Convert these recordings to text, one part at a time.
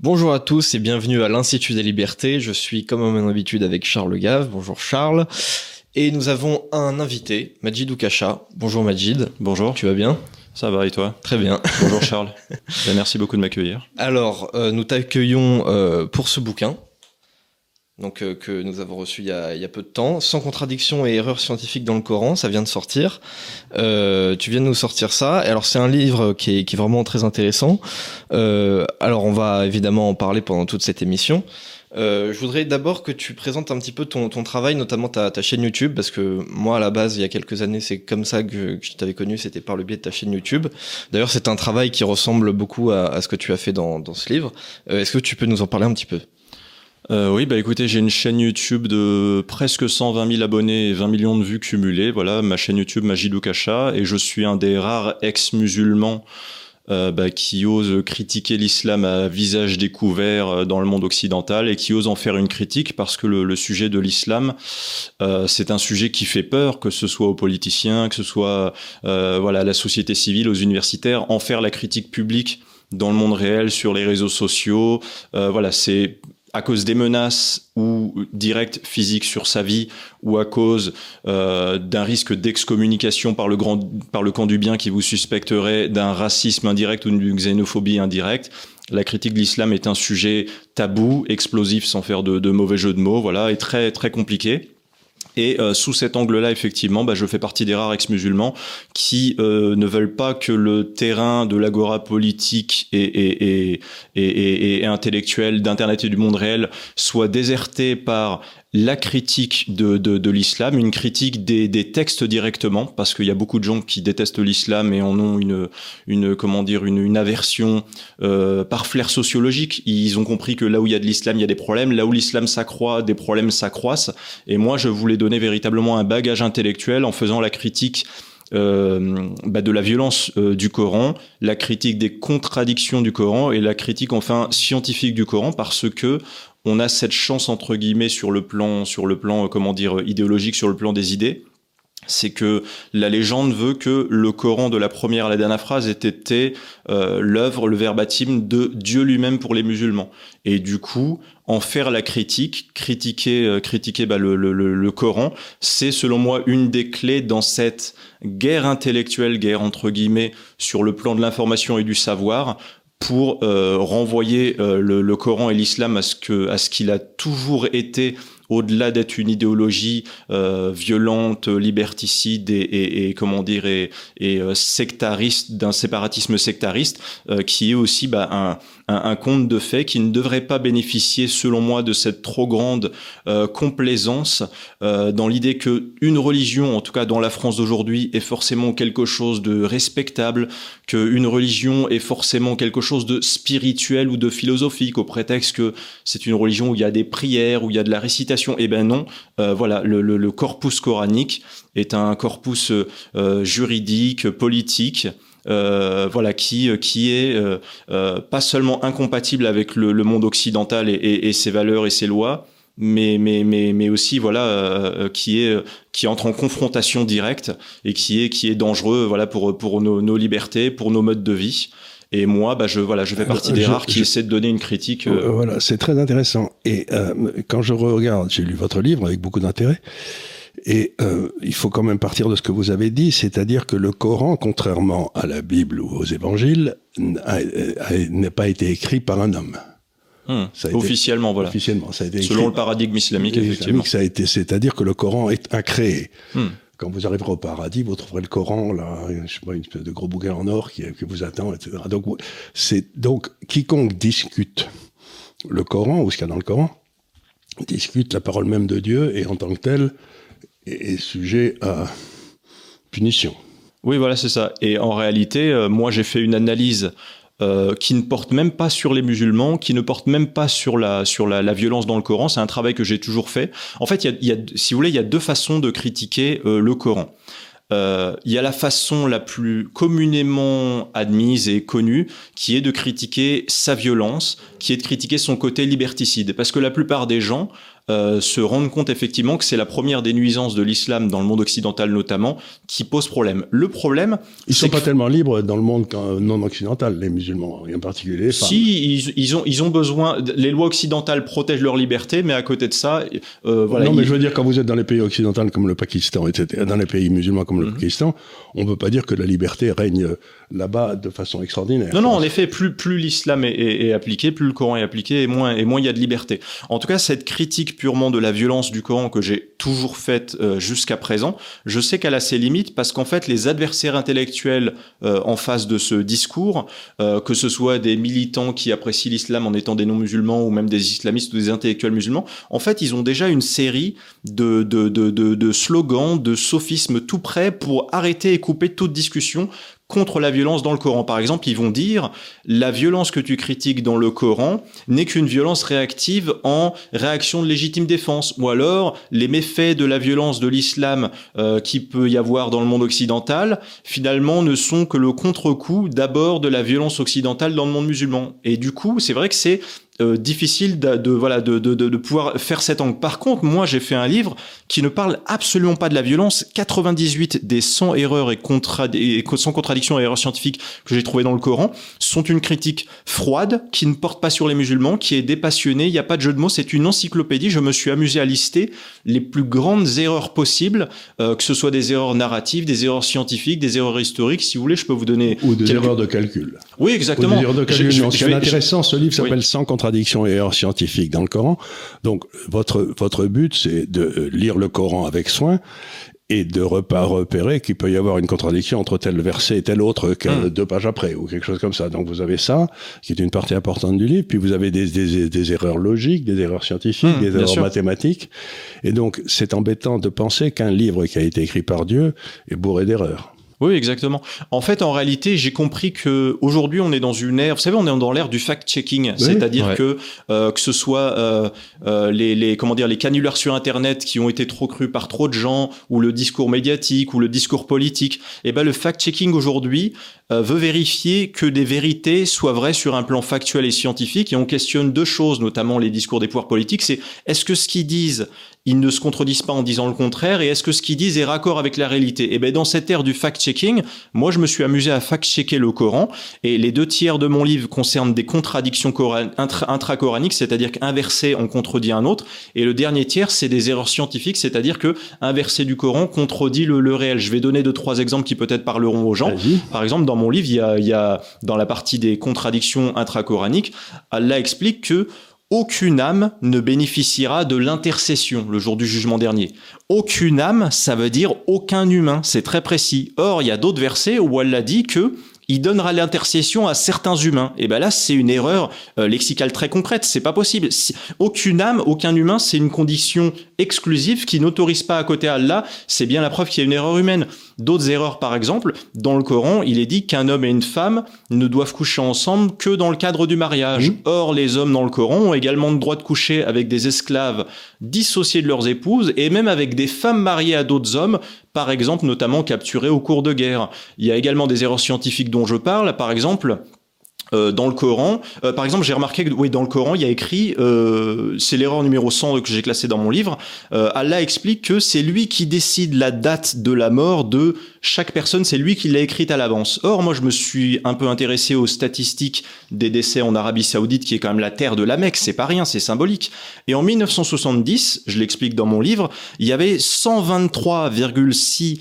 Bonjour à tous et bienvenue à l'Institut des libertés. Je suis comme à mon habitude avec Charles Gave. Bonjour Charles. Et nous avons un invité, Majid Oukacha. Bonjour Majid. Bonjour. Tu vas bien? Ça va et toi? Très bien. Bonjour Charles. Ben, merci beaucoup de m'accueillir. Alors, euh, nous t'accueillons euh, pour ce bouquin. Donc, euh, que nous avons reçu il y, a, il y, a, peu de temps, sans contradiction et erreur scientifique dans le Coran, ça vient de sortir. Euh, tu viens de nous sortir ça. Et alors c'est un livre qui est, qui est, vraiment très intéressant. Euh, alors on va évidemment en parler pendant toute cette émission. Euh, je voudrais d'abord que tu présentes un petit peu ton, ton travail, notamment ta, ta, chaîne YouTube, parce que moi, à la base, il y a quelques années, c'est comme ça que, je t'avais connu, c'était par le biais de ta chaîne YouTube. D'ailleurs, c'est un travail qui ressemble beaucoup à, à, ce que tu as fait dans, dans ce livre. Euh, Est-ce que tu peux nous en parler un petit peu? Euh, oui, bah écoutez, j'ai une chaîne YouTube de presque 120 000 abonnés et 20 millions de vues cumulées. Voilà, ma chaîne YouTube Majidou Kacha, et je suis un des rares ex-musulmans euh, bah, qui ose critiquer l'islam à visage découvert dans le monde occidental et qui ose en faire une critique parce que le, sujet de l'islam, euh, c'est un sujet qui fait peur, que ce soit aux politiciens, que ce soit euh, voilà à la société civile, aux universitaires, en faire la critique publique dans le monde réel, sur les réseaux sociaux. Euh, voilà, c'est à cause des menaces ou directes physiques sur sa vie ou à cause euh, d'un risque d'excommunication par le camp du bien qui vous suspecterait d'un racisme indirect ou d'une xénophobie indirecte. La critique de l'islam est un sujet tabou, explosif sans faire de, de mauvais jeu de mots, voilà, et très très compliqué. Et euh, sous cet angle-là, effectivement, bah, je fais partie des rares ex-musulmans qui euh, ne veulent pas que le terrain de l'agora politique et, et, et, intellectuel d'Internet et du monde réel soit déserté par la critique de, de, de l'islam, une critique des, des, textes directement, parce qu'il y a beaucoup de gens qui détestent l'islam et en ont une, une comment dire, une, une aversion euh, par flair sociologique. Ils ont compris que là où il y a de l'islam, il y a des problèmes. Là où l'islam s'accroît, des problèmes s'accroissent. Et moi, je voulais donner véritablement un bagage intellectuel en faisant la critique euh, bah de la violence euh, du Coran, la critique des contradictions du Coran et la critique enfin scientifique du Coran parce que on a cette chance entre guillemets sur le plan sur le plan comment dire idéologique sur le plan des idées c'est que la légende veut que le Coran de la première à la dernière phrase ait été euh, l'œuvre, le verbatim de Dieu lui-même pour les musulmans. Et du coup, en faire la critique, critiquer, euh, critiquer bah, le, le, Coran, c'est selon moi une des clés dans cette guerre intellectuelle, guerre entre guillemets, sur le plan de l'information et du savoir, pour euh, renvoyer euh, le, le, Coran et l'islam à ce que à ce qu'il a toujours été au-delà d'être une idéologie euh, violente, liberticide et, et, et, comment dire et, et euh, sectariste d'un séparatisme sectariste, euh, qui est aussi bah, un, un, un, conte de fait qui ne devrait pas bénéficier, selon moi, de cette trop grande euh, complaisance euh, dans l'idée que une religion, en tout cas dans la France d'aujourd'hui, est forcément quelque chose de respectable, que une religion est forcément quelque chose de spirituel ou de philosophique, au prétexte que c'est une religion où il y a des prières, où il y a de la récitation eh ben non, euh, voilà, le, le, le, corpus coranique est un corpus euh, juridique, politique. Euh, voilà qui qui est euh, pas seulement incompatible avec le, le monde occidental et, et, et, ses valeurs et ses lois, mais mais mais mais aussi voilà euh, qui est qui entre en confrontation directe et qui est qui est dangereux voilà pour pour nos, nos libertés, pour nos modes de vie. Et moi, bah, je, voilà, je fais partie des je, rares qui je, essaient de donner une critique. Euh... Voilà, c'est très intéressant. Et euh, quand je regarde, j'ai lu votre livre avec beaucoup d'intérêt. Et euh, il faut quand même partir de ce que vous avez dit, c'est-à-dire que le Coran, contrairement à la Bible ou aux évangiles, n'a pas été écrit par un homme. Hum, ça a officiellement, été, voilà. Officiellement, ça a été Selon le paradigme islamique, effectivement. Ça a été, c'est-à-dire que le Coran est incréé. Hum quand vous arriverez au paradis, vous trouverez le Coran, là, je sais pas, une espèce de gros bouquin en or qui, qui vous attend, etc. Donc, c'est, donc, quiconque discute le Coran, ou ce qu'il y a dans le Coran, discute la parole même de Dieu, et en tant que tel, est, sujet à punition. Oui, voilà, c'est ça. Et en réalité, euh, moi, j'ai fait une analyse euh, qui ne porte même pas sur les musulmans, qui ne porte même pas sur la sur la, violence dans le Coran. C'est un travail que j'ai toujours fait. En fait, y y a, si vous voulez, il y a deux façons de critiquer euh, le Coran. Il y a la façon la plus communément admise et connue, qui est de critiquer sa violence, qui est de critiquer son côté liberticide. Parce que la plupart des gens euh, se rendent compte effectivement que c'est la première des nuisances de l'islam dans le monde occidental notamment qui pose problème. Le problème, ils sont pas tellement libres dans le monde non occidental, les musulmans en particulier. Si ils, ils, ont ils ont besoin, les lois occidentales protègent leur liberté, mais à côté de ça, euh, voilà. Non, mais je veux dire quand vous êtes dans les pays occidentaux comme le Pakistan, etc., dans les pays musulmans comme le mhm. Pakistan, on ne peut pas dire que la liberté règne là-bas de façon extraordinaire. Non, non, en effet, plus plus l'islam est, est, appliqué, plus le Coran est appliqué, et moins et moins il y a de liberté. En tout cas, cette critique purement de la violence du Coran que j'ai toujours faite euh, jusqu'à présent, je sais qu'elle a ses limites parce qu'en fait, les adversaires intellectuels euh, en face de ce discours, euh, que ce soit des militants qui apprécient l'islam en étant des non-musulmans ou même des islamistes ou des intellectuels musulmans, en fait, ils ont déjà une série de, de, de, de, de slogans, de sophismes tout prêts pour arrêter et couper toute discussion contre la violence dans le Coran. Par exemple, ils vont dire la violence que tu critiques dans le Coran n'est qu'une violence réactive en réaction de légitime défense. Ou alors, les méfaits de la violence de l'islam euh, qui peut y avoir dans le monde occidental, finalement, ne sont que le contre-coup d'abord de la violence occidentale dans le monde musulman. Et du coup, c'est vrai que c'est euh, difficile de, de voilà de, de, de, pouvoir faire cet angle. Par contre, moi j'ai fait un livre qui ne parle absolument pas de la violence. 98 des 100 erreurs et, contra et 100 contradictions et erreurs scientifiques que j'ai trouvées dans le Coran sont une critique froide qui ne porte pas sur les musulmans, qui est dépassionnée. Il n'y a pas de jeu de mots. C'est une encyclopédie. Je me suis amusé à lister les plus grandes erreurs possibles, euh, que ce soit des erreurs narratives, des erreurs scientifiques, des erreurs historiques. Si vous voulez, je peux vous donner ou des erreurs de calcul. Oui, exactement. Ou des erreurs de calcul. Je, intéressant. Ce livre s'appelle 100 contradictions contradictions et erreurs scientifiques dans le Coran. Donc votre votre but c'est de euh, lire le Coran avec soin et de repérer qu'il peut y avoir une contradiction entre tel verset et tel autre hmm. deux pages après ou quelque chose comme ça. Donc vous avez ça qui est une partie importante du livre, puis vous avez des, des, des erreurs logiques, des erreurs scientifiques, hmm, des erreurs mathématiques. Et donc c'est embêtant de penser qu'un livre qui a été écrit par Dieu est bourré d'erreurs. Oui, exactement. En fait, en réalité, j'ai compris que aujourd'hui, on est dans une ère. Vous savez, on est dans l'ère du fact-checking, c'est-à-dire que euh, que ce soit euh, euh, les, les comment dire les canulars sur Internet qui ont été trop crus par trop de gens, ou le discours médiatique, ou le discours politique. Et eh ben, le fact-checking aujourd'hui veut vérifier que des vérités soient vraies sur un plan factuel et scientifique. Et on questionne deux choses, notamment les discours des pouvoirs politiques. C'est est-ce que ce qu'ils disent ils ne se contredisent pas en disant le contraire? Et est-ce que ce qu'ils disent est raccord avec la réalité? Et eh ben dans cette ère du fact-checking, moi je me suis amusé à fact-checker le Coran et les deux tiers de mon livre concernent des contradictions intra-coraniques, c'est-à-dire qu'un verset en contredit un autre et le dernier tiers c'est des erreurs scientifiques, c'est-à-dire que un verset du Coran contredit le, réel. Je vais donner deux trois exemples qui peut-être parleront aux gens. Par exemple dans mon livre, y a, y a dans la partie des contradictions intra-coraniques, Allah explique que aucune âme ne bénéficiera de l'intercession le jour du jugement dernier. Aucune âme, ça veut dire aucun humain, c'est très précis. Or, il y a d'autres versets où Allah dit que il donnera l'intercession à certains humains. Et ben là, c'est une erreur euh, lexicale très concrète. C'est pas possible. aucune âme, aucun humain, c'est une condition exclusive qui n'autorise pas à côté Allah. C'est bien la preuve qu'il y a une erreur humaine. D'autres erreurs, par exemple, dans le Coran, il est dit qu'un homme et une femme ne doivent coucher ensemble que dans le cadre du mariage. Or, les hommes dans le Coran ont également le droit de coucher avec des esclaves dissociés de leurs épouses et même avec des femmes mariées à d'autres hommes, par exemple notamment capturées au cours de guerre. Il y a également des erreurs scientifiques dont je parle, par exemple euh, dans le Coran. Euh, par exemple, j'ai remarqué que oui, dans le Coran, il y a écrit, euh, c'est l'erreur numéro 100 que j'ai classée dans mon livre, Allah explique que c'est lui qui décide la date de la mort de chaque personne, c'est lui qui l'a écrite à l'avance. Or, moi, je me suis un peu intéressé aux statistiques des décès en Arabie Saoudite, qui est quand même la terre de la Mecque, c'est pas rien, c'est symbolique. Et en 1970, je l'explique dans mon livre, il y avait 123,6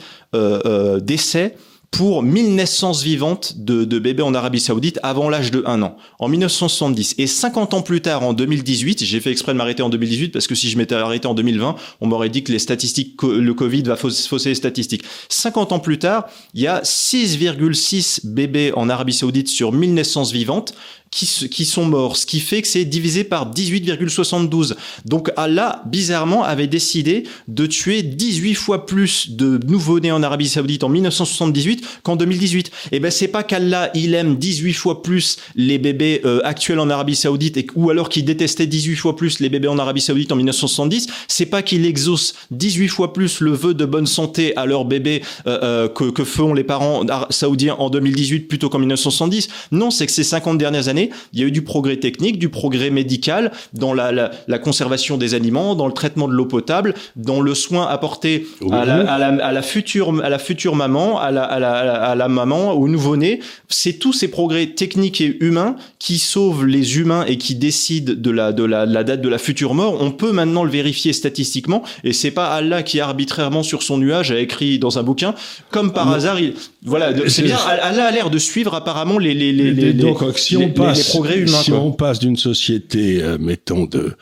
décès pour 1000 naissances vivantes de, bébés en Arabie Saoudite avant l'âge de 1 an, en 1970. Et 50 ans plus tard, en 2018, j'ai fait exprès de m'arrêter en 2018 parce que si je m'étais arrêté en 2020, on m'aurait dit que les statistiques, le Covid va fausser les statistiques. 50 ans plus tard, il y a 6,6 bébés en Arabie Saoudite sur 1000 naissances vivantes qui, sont morts, ce qui fait que c'est divisé par 18,72. Donc Allah, bizarrement, avait décidé de tuer 18 fois plus de nouveau-nés en Arabie Saoudite en 1978 2018 qu'en 2018. Et ben c'est pas qu'Allah il aime 18 fois plus les bébés euh, actuels en Arabie Saoudite ou alors qu'il détestait 18 fois plus les bébés en Arabie Saoudite en 1970. C'est pas qu'il exauce 18 fois plus le vœu de bonne santé à leurs bébés euh, euh, que, que font les parents saoudiens en 2018 plutôt qu'en 1970. Non, c'est que ces 50 dernières années, il y a eu du progrès technique, du progrès médical dans la, la, la conservation des aliments, dans le traitement de l'eau potable, dans le soin apporté à, la, à, la, à, la, future à la future maman, à la, à la, à la maman, au nouveau-né. C'est tous ces progrès techniques et humains qui sauvent les humains et qui décident de la, de la, la date de la future mort. On peut maintenant le vérifier statistiquement et c'est pas Allah qui arbitrairement sur son nuage a écrit dans un bouquin comme par hasard il voilà c'est bien Allah a l'air de suivre apparemment les les les, les, donc, si on passe, les progrès humains si on passe d'une société euh, mettons de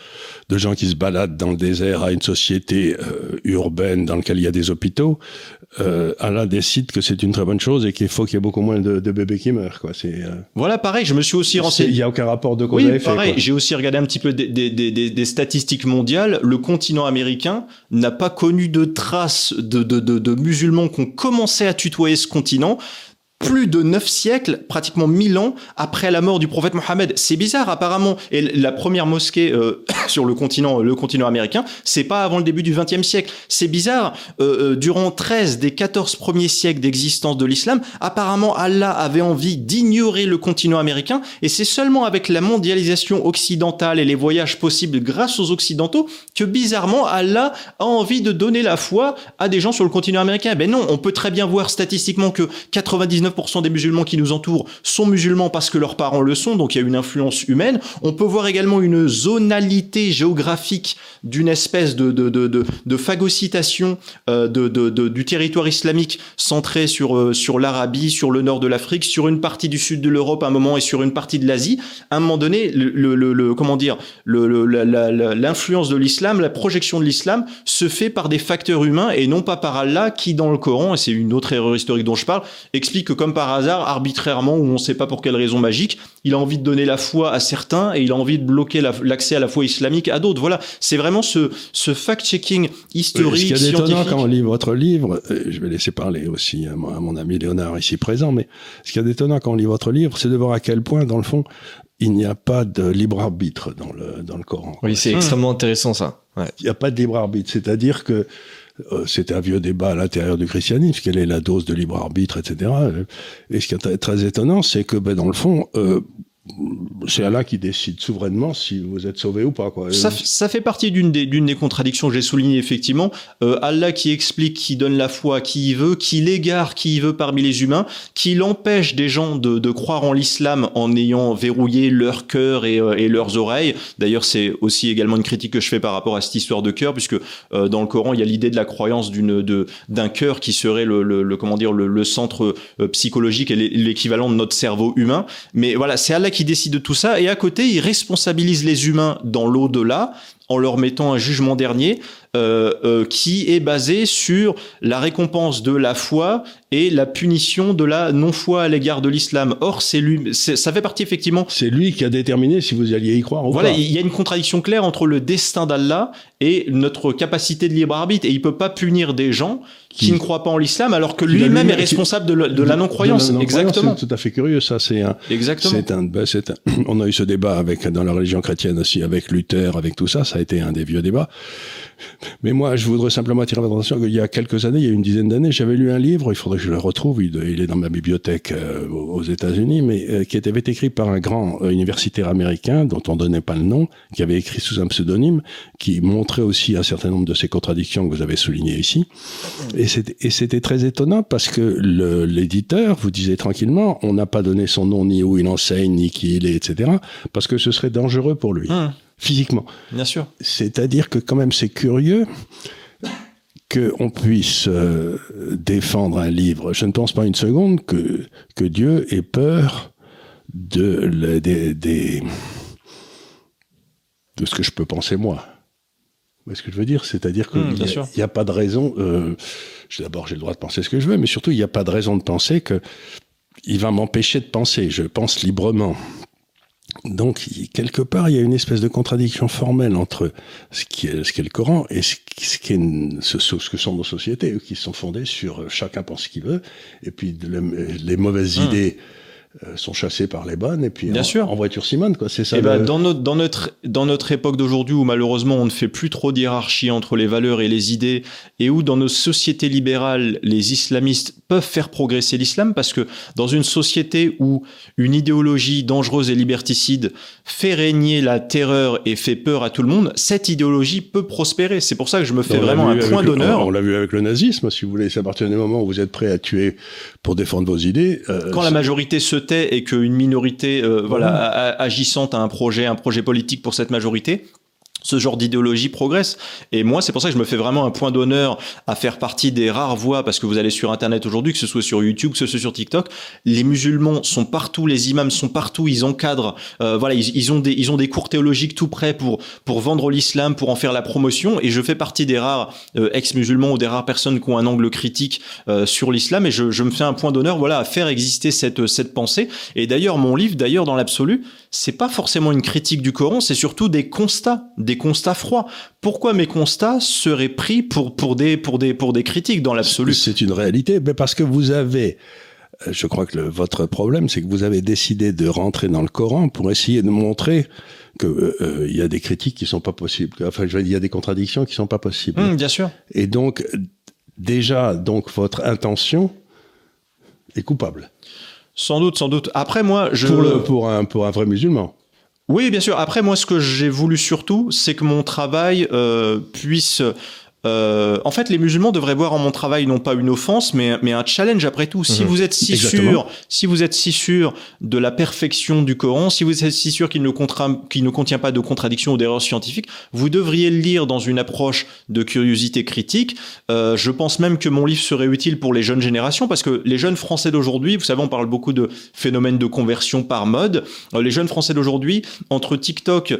de gens qui se baladent dans le désert à une société euh, urbaine dans laquelle il y a des hôpitaux, euh, Allah décide que c'est une très bonne chose et qu'il faut qu'il y ait beaucoup moins de, de bébés qui meurent. Quoi. C'est, euh, voilà, pareil, je me suis aussi renseigné. Il n'y a aucun rapport de cause Oui, pareil, j'ai aussi regardé un petit peu des, des, des, des, statistiques mondiales. Le continent américain n'a pas connu de traces de, de, de, de musulmans qui ont commencé à tutoyer ce continent plus de neuf siècles, pratiquement mille ans après la mort du prophète Mohammed. C'est bizarre apparemment. Et la première mosquée euh, sur le continent, le continent américain, c'est pas avant le début du XXe siècle. C'est bizarre. Euh, euh, durant 13 des 14 premiers siècles d'existence de l'islam, apparemment Allah avait envie d'ignorer le continent américain. Et c'est seulement avec la mondialisation occidentale et les voyages possibles grâce aux occidentaux que bizarrement Allah a envie de donner la foi à des gens sur le continent américain. Ben non, on peut très bien voir statistiquement que 99 des musulmans qui nous entourent sont musulmans parce que leurs parents le sont, donc il y a une influence humaine. On peut voir également une zonalité géographique d'une espèce de, de, de, de, phagocytation euh, de, de, du territoire islamique centré sur, euh, sur l'Arabie, sur le nord de l'Afrique, sur une partie du sud de l'Europe à un moment et sur une partie de l'Asie. À un moment donné, le comment dire, l'influence de l'islam, la projection de l'islam se fait par des facteurs humains et non pas par Allah qui, dans le Coran, et c'est une autre erreur historique dont je parle, explique que comme par hasard, arbitrairement, ou on ne sait pas pour quelle raison magique, il a envie de donner la foi à certains et il a envie de bloquer l'accès à la foi islamique à d'autres. Voilà, c'est vraiment ce, ce fact-checking historique, Ce qui est étonnant quand on lit votre livre, euh, je vais laisser parler aussi à mon, ami Léonard ici présent, mais ce qui est étonnant quand on lit votre livre, c'est de voir à quel point, dans le fond, il n'y a pas de libre arbitre dans le, dans le Coran. Oui, c'est extrêmement intéressant ça. Ouais. Il n'y a pas de libre arbitre, c'est-à-dire que euh, c'était un vieux débat à l'intérieur du christianisme, quelle est la dose de libre arbitre, etc. Et ce qui est très étonnant, c'est que ben, dans le fond, euh, c'est Allah qui décide souverainement si vous êtes sauvé ou pas. Quoi. Ça, fait partie d'une des, contradictions que j'ai soulignées effectivement. Euh, Allah qui explique, qui donne la foi qui il veut, qui l'égare qui il veut parmi les humains, qui l'empêche des gens de, croire en l'islam en ayant verrouillé leur cœur et, euh, et leurs oreilles. D'ailleurs, c'est aussi également une critique que je fais par rapport à cette histoire de cœur, puisque euh, dans le Coran, il y a l'idée de la croyance d'un cœur qui serait le, comment dire le, centre psychologique et l'équivalent de notre cerveau humain. Mais voilà, c'est Allah qui décide de tout ça, et à côté, il responsabilise les humains dans l'au-delà en leur mettant un jugement dernier euh, euh, qui est basé sur la récompense de la foi et la punition de la non-foi à l'égard de l'islam. Or, c'est lui, ça fait partie effectivement. C'est lui qui a déterminé si vous alliez y croire ou voilà, pas. il y a une contradiction claire entre le destin d'Allah et notre capacité de libre arbitre. Et il peut pas punir des gens qui, qui ne croient pas en l'islam alors que lui-même est responsable de, de, la non-croyance. Non Exactement. C'est tout à fait curieux, ça. C'est un. Exactement. Un, c'est un, on a eu ce débat avec dans la religion chrétienne aussi, avec Luther, avec tout ça. Ça a été un des vieux débats. Mais moi, je voudrais simplement attirer votre attention qu'il y a quelques années, il y a une dizaine d'années, j'avais lu un livre, il faudrait que je le retrouve, il, est dans ma bibliothèque euh, aux États-Unis, mais euh, qui avait été écrit par un grand euh, universitaire américain, dont on donnait pas le nom, qui avait écrit sous un pseudonyme, qui montrait aussi un certain nombre de ces contradictions que vous avez soulignées ici. Et c'était très étonnant parce que l'éditeur vous disait tranquillement, on n'a pas donné son nom, ni où il enseigne, ni qui il est, etc., parce que ce serait dangereux pour lui. Hum physiquement. Bien sûr. C'est-à-dire que quand même c'est curieux qu'on puisse euh, défendre un livre. Je ne pense pas une seconde que, que Dieu ait peur de, ce que je peux penser moi. Vous voyez ce que je veux dire? C'est-à-dire qu'il Mmh, n'y a, pas de raison. Euh, D'abord, j'ai le droit de penser ce que je veux, mais surtout, il n'y a pas de raison de penser que il va m'empêcher de penser. Je pense librement. Donc, quelque part, il y a une espèce de contradiction formelle entre ce qui est, ce qu'est le Coran et ce, qui est, ce, ce, que sont nos sociétés, qui sont fondées sur chacun pense ce qu'il veut, et puis les, mauvaises hmm. idées sont chassés par les bonnes et puis Bien en, sûr. en voiture Simone quoi c'est ça et eh ben, dans notre dans notre dans notre époque d'aujourd'hui où malheureusement on ne fait plus trop d'hierarchie entre les valeurs et les idées et où dans nos sociétés libérales les islamistes peuvent faire progresser l'islam parce que dans une société où une idéologie dangereuse et liberticide fait régner la terreur et fait peur à tout le monde cette idéologie peut prospérer. C'est pour ça que je me fais vraiment un point d'honneur. on l'a vu avec le nazisme si vous voulez. C'est à partir du moment où vous êtes prêt à tuer pour défendre vos idées euh, quand la majorité se et qu'une minorité euh, voilà agissante a un projet un projet politique pour cette majorité ce genre d'idéologie progresse. Et moi, c'est pour ça que je me fais vraiment un point d'honneur à faire partie des rares voix, parce que vous allez sur Internet aujourd'hui, que ce soit sur YouTube, que ce soit sur TikTok, les musulmans sont partout, les imams sont partout, ils encadrent, euh, voilà, ils, ont des, ils ont des cours théologiques tout prêts pour, pour vendre l'islam, pour en faire la promotion. Et je fais partie des rares euh, ex-musulmans ou des rares personnes qui ont un angle critique euh, sur l'islam. Et je, me fais un point d'honneur, voilà, à faire exister cette, cette pensée. Et d'ailleurs, mon livre, d'ailleurs, dans l'absolu, c'est pas forcément une critique du Coran, c'est surtout des constats, des constats froids. Pourquoi mes constats seraient pris pour, pour, des, pour, des, pour des critiques dans l'absolu? C'est une réalité, mais parce que vous avez, euh, je crois que votre problème, c'est que vous avez décidé de rentrer dans le Coran pour essayer de montrer que euh, euh, il y a des critiques qui sont pas possibles. Enfin, il y a des contradictions qui sont pas possibles. Mmh, bien sûr. Et donc, déjà, donc votre intention est coupable. Sans doute, sans doute. Après, moi, je. Pour, le, pour, un, pour un vrai musulman. Oui, bien sûr. Après, moi, ce que j'ai voulu surtout, c'est que mon travail euh, puisse euh, en fait, les musulmans devraient voir en mon travail non pas une offense, mais, mais un challenge après tout. Si mhm. vous êtes si sûr, si vous êtes si sûr de la perfection du Coran, si vous êtes si sûr qu'il ne, ne contient pas de contradictions ou d'erreurs scientifiques, vous devriez le lire dans une approche de curiosité critique. Euh, je pense même que mon livre serait utile pour les jeunes générations parce que les jeunes Français d'aujourd'hui, vous savez, on parle beaucoup de phénomènes de conversion par mode. Euh, les jeunes Français d'aujourd'hui, entre TikTok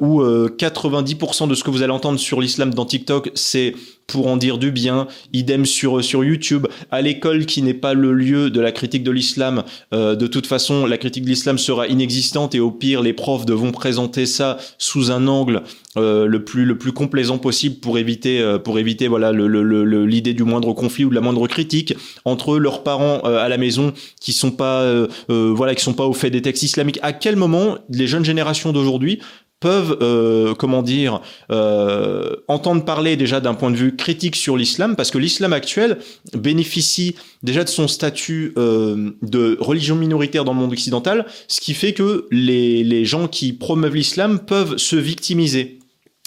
où 90% de ce que vous allez entendre sur l'islam dans TikTok c'est pour en dire du bien. Idem sur sur YouTube. À l'école, qui n'est pas le lieu de la critique de l'islam, euh, de toute façon, la critique de l'islam sera inexistante et au pire, les profs devront présenter ça sous un angle euh, le plus le plus complaisant possible pour éviter euh, pour éviter voilà l'idée du moindre conflit ou de la moindre critique entre leurs parents à la maison qui sont pas voilà qui sont pas au fait des textes islamiques. À quel moment les jeunes générations d'aujourd'hui peuvent, euh, comment dire, euh, entendre parler déjà d'un point de vue critique sur l'islam, parce que l'islam actuel bénéficie déjà de son statut euh, de religion minoritaire dans le monde occidental, ce qui fait que les, les gens qui promeuvent l'islam peuvent se victimiser.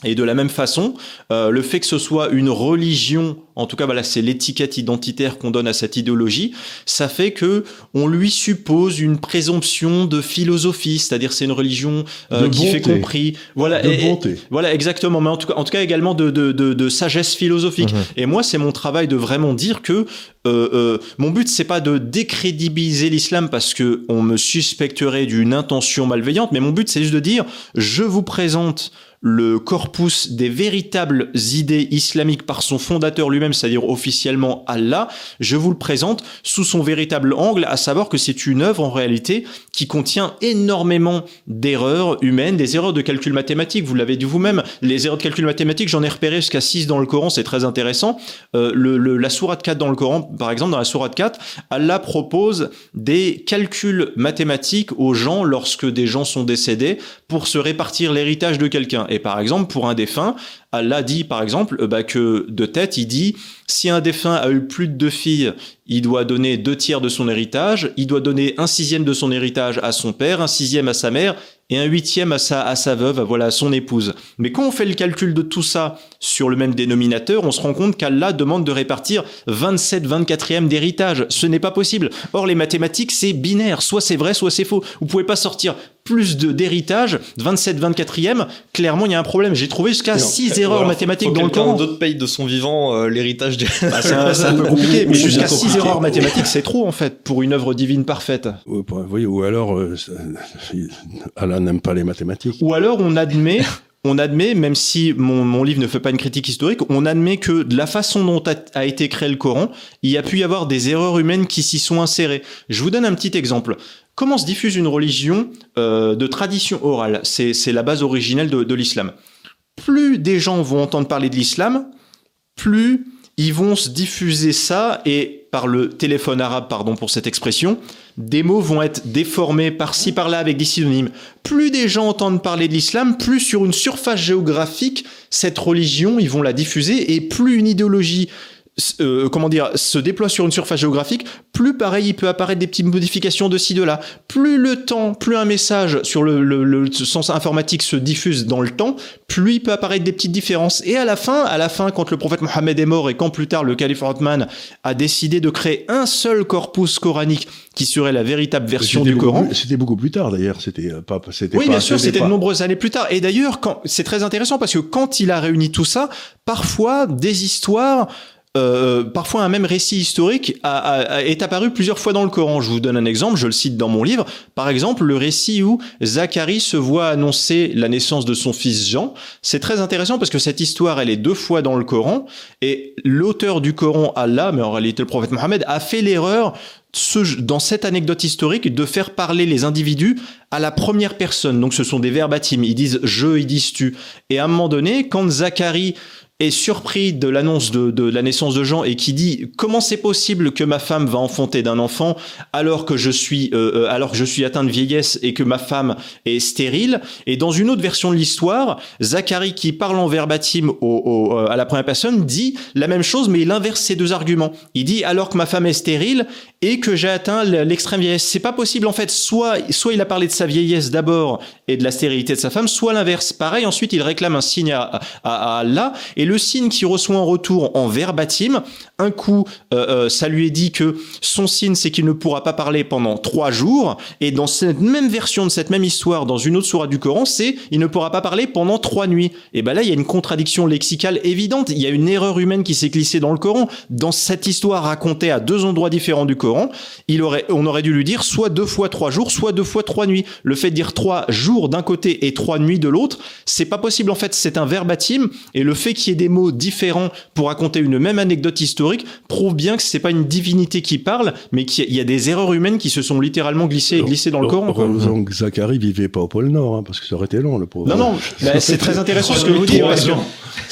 Et de la même façon, euh, le fait que ce soit une religion, en tout cas voilà, c'est l'étiquette identitaire qu'on donne à cette idéologie, ça fait que on lui suppose une présomption de philosophie, c'est-à-dire c'est une religion euh, qui fait compris, voilà, de bonté. voilà exactement, mais en tout cas, en tout cas également de, de, de, de sagesse philosophique. Mhm. Et moi, c'est mon travail de vraiment dire que euh, mon but c'est pas de décrédibiliser l'islam parce que on me suspecterait d'une intention malveillante, mais mon but c'est juste de dire je vous présente le corpus des véritables idées islamiques par son fondateur lui-même, c'est-à-dire officiellement Allah, je vous le présente sous son véritable angle, à savoir que c'est une œuvre en réalité qui contient énormément d'erreurs humaines, des erreurs de calcul mathématique, vous l'avez dit vous-même, les erreurs de calcul mathématique, j'en ai repéré jusqu'à 6 dans le Coran, c'est très intéressant. Euh, le, la sourate 4 dans le Coran, par exemple, dans la sourate 4, Allah propose des calculs mathématiques aux gens lorsque des gens sont décédés pour se répartir l'héritage de quelqu'un. Et par exemple, pour un défunt, Allah dit par exemple euh, bah, que de tête, il dit si un défunt a eu plus de deux filles, il doit donner deux tiers de son héritage, il doit donner un sixième de son héritage à son père, un sixième à sa mère et un huitième à sa, à sa veuve, voilà, à son épouse. Mais quand on fait le calcul de tout ça sur le même dénominateur, on se rend compte qu'Allah demande de répartir 27 24e d'héritage. Ce n'est pas possible. Or, les mathématiques, c'est binaire. Soit c'est vrai, soit c'est faux. Vous pouvez pas sortir plus de d'héritage, 27 24e. Clairement, il y a un problème. J'ai trouvé jusqu'à 6 erreurs mathématiques dans le Coran. d'autres paye de son vivant euh, l'héritage du... Bah, c'est un, peu compliqué, mais jusqu'à 6 erreurs mathématiques, c'est trop en fait pour une œuvre divine parfaite. Oui, ou alors euh, Allah n'aime pas les mathématiques. Ou alors on admet on admet, même si mon, mon, livre ne fait pas une critique historique, on admet que de la façon dont a, été créé le Coran, il y a pu y avoir des erreurs humaines qui s'y sont insérées. Je vous donne un petit exemple. Comment se diffuse une religion euh, de tradition orale? C'est la base originelle de, de l'islam. Plus des gens vont entendre parler de l'islam, plus ils vont se diffuser ça et par le téléphone arabe, pardon pour cette expression, des mots vont être déformés par-ci par-là avec des synonymes. Plus des gens entendent parler de l'islam, plus sur une surface géographique, cette religion, ils vont la diffuser et plus une idéologie euh, comment dire, se déploie sur une surface géographique, plus pareil, il peut apparaître des petites modifications de ci, de là. Plus le temps, plus un message sur le, le, sens informatique se diffuse dans le temps, plus il peut apparaître des petites différences. Et à la fin, à la fin, quand le prophète Mohammed est mort et quand plus tard le calife Othman a décidé de créer un seul corpus coranique qui serait la véritable version du Coran. C'était beaucoup plus tard d'ailleurs, c'était euh, pas, c'était Oui, bien sûr, c'était de nombreuses années plus tard. Et d'ailleurs, quand, c'est très intéressant parce que quand il a réuni tout ça, parfois des histoires euh, parfois un même récit historique a, est apparu plusieurs fois dans le Coran. Je vous donne un exemple, je le cite dans mon livre. Par exemple, le récit où Zacharie se voit annoncer la naissance de son fils Jean. C'est très intéressant parce que cette histoire, elle est deux fois dans le Coran et l'auteur du Coran, Allah, mais en réalité le prophète Mohammed, a fait l'erreur ce, dans cette anecdote historique de faire parler les individus à la première personne. Donc ce sont des verbatims. Ils disent je, ils disent tu. Et à un moment donné, quand Zacharie est surpris de l'annonce de, la naissance de Jean et qui dit comment c'est possible que ma femme va enfanter d'un enfant alors que je suis euh, euh, alors que je suis atteint de vieillesse et que ma femme est stérile? Et dans une autre version de l'histoire Zacharie qui parle en verbatim au, euh, à la première personne dit la même chose mais il inverse ces deux arguments. Il dit alors que ma femme est stérile et que j'ai atteint l'extrême vieillesse. C'est pas possible en fait. Soit soit il a parlé de sa vieillesse d'abord et de la stérilité de sa femme soit l'inverse. Pareil ensuite il réclame un signe à, à, à et signe qu'il reçoit en retour en verbatim, un coup, euh, euh, ça lui est dit que son signe, c'est qu'il ne pourra pas parler pendant trois jours. Et dans cette même version de cette même histoire, dans une autre sourate du Coran, c'est il ne pourra pas parler pendant trois nuits. Et ben là, il y a une contradiction lexicale évidente. Il y a une erreur humaine qui s'est glissée dans le Coran. Dans cette histoire racontée à deux endroits différents du Coran, il aurait, on aurait dû lui dire soit deux fois trois jours, soit deux fois trois nuits. Le fait de dire trois jours d'un côté et trois nuits de l'autre, c'est pas possible en fait. C'est un verbatim. Et le fait qu'il y ait des mots différents pour raconter une même anecdote historique prouve bien que c'est pas une divinité qui parle, mais qu'il y, a des erreurs humaines qui se sont littéralement glissées et glissées dans le Coran. Donc Zacharie vivait pas au pôle Nord, hein, parce que ça aurait été long le pauvre. Non, non, c'est très intéressant ce que vous dites.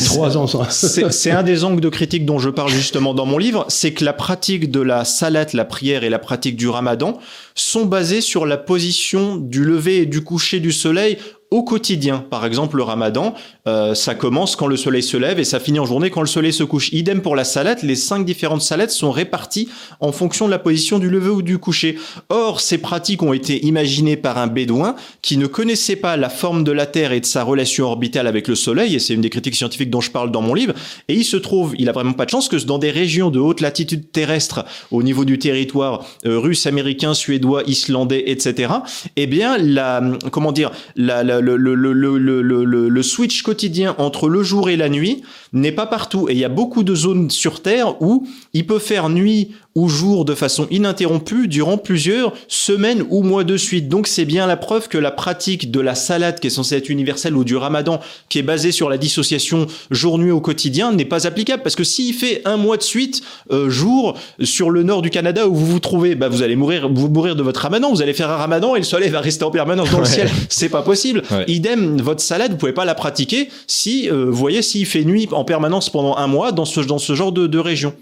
Trois ans. C'est un des angles de critique dont je parle justement dans mon livre, c'est que la pratique de la salat, la prière et la pratique du ramadan sont basées sur la position du lever et du coucher du soleil au quotidien. Par exemple, le ramadan, euh, ça commence quand le soleil se lève et ça finit en journée quand le soleil se couche. Idem pour la salade, les cinq différentes salades sont réparties en fonction de la position du lever ou du coucher. Or, ces pratiques ont été imaginées par un bédouin qui ne connaissait pas la forme de la Terre et de sa relation orbitale avec le soleil, et c'est une des critiques scientifiques dont je parle dans mon livre, et il se trouve, il a vraiment pas de chance que dans des régions de haute latitude terrestre, au niveau du territoire euh, russe, américain, suédois, islandais, etc., eh bien, la, comment dire, la, la le, switch quotidien entre le jour et la nuit n'est pas partout. Et il y a beaucoup de zones sur Terre où il peut faire nuit ou jour de façon ininterrompue durant plusieurs semaines ou mois de suite. Donc c'est bien la preuve que la pratique de la salade qui est censée être universelle ou du ramadan qui est basée sur la dissociation jour-nuit au quotidien n'est pas applicable parce que s'il fait un mois de suite euh, jour sur le nord du Canada où vous vous trouvez, bah vous allez mourir, vous mourir de votre ramadan, vous allez faire un ramadan et le soleil va rester en permanence dans le ciel. C'est pas possible. Idem, votre salade, vous pouvez pas la pratiquer si, euh, vous voyez, s'il fait nuit en permanence pendant un mois dans ce, dans ce genre de, de région.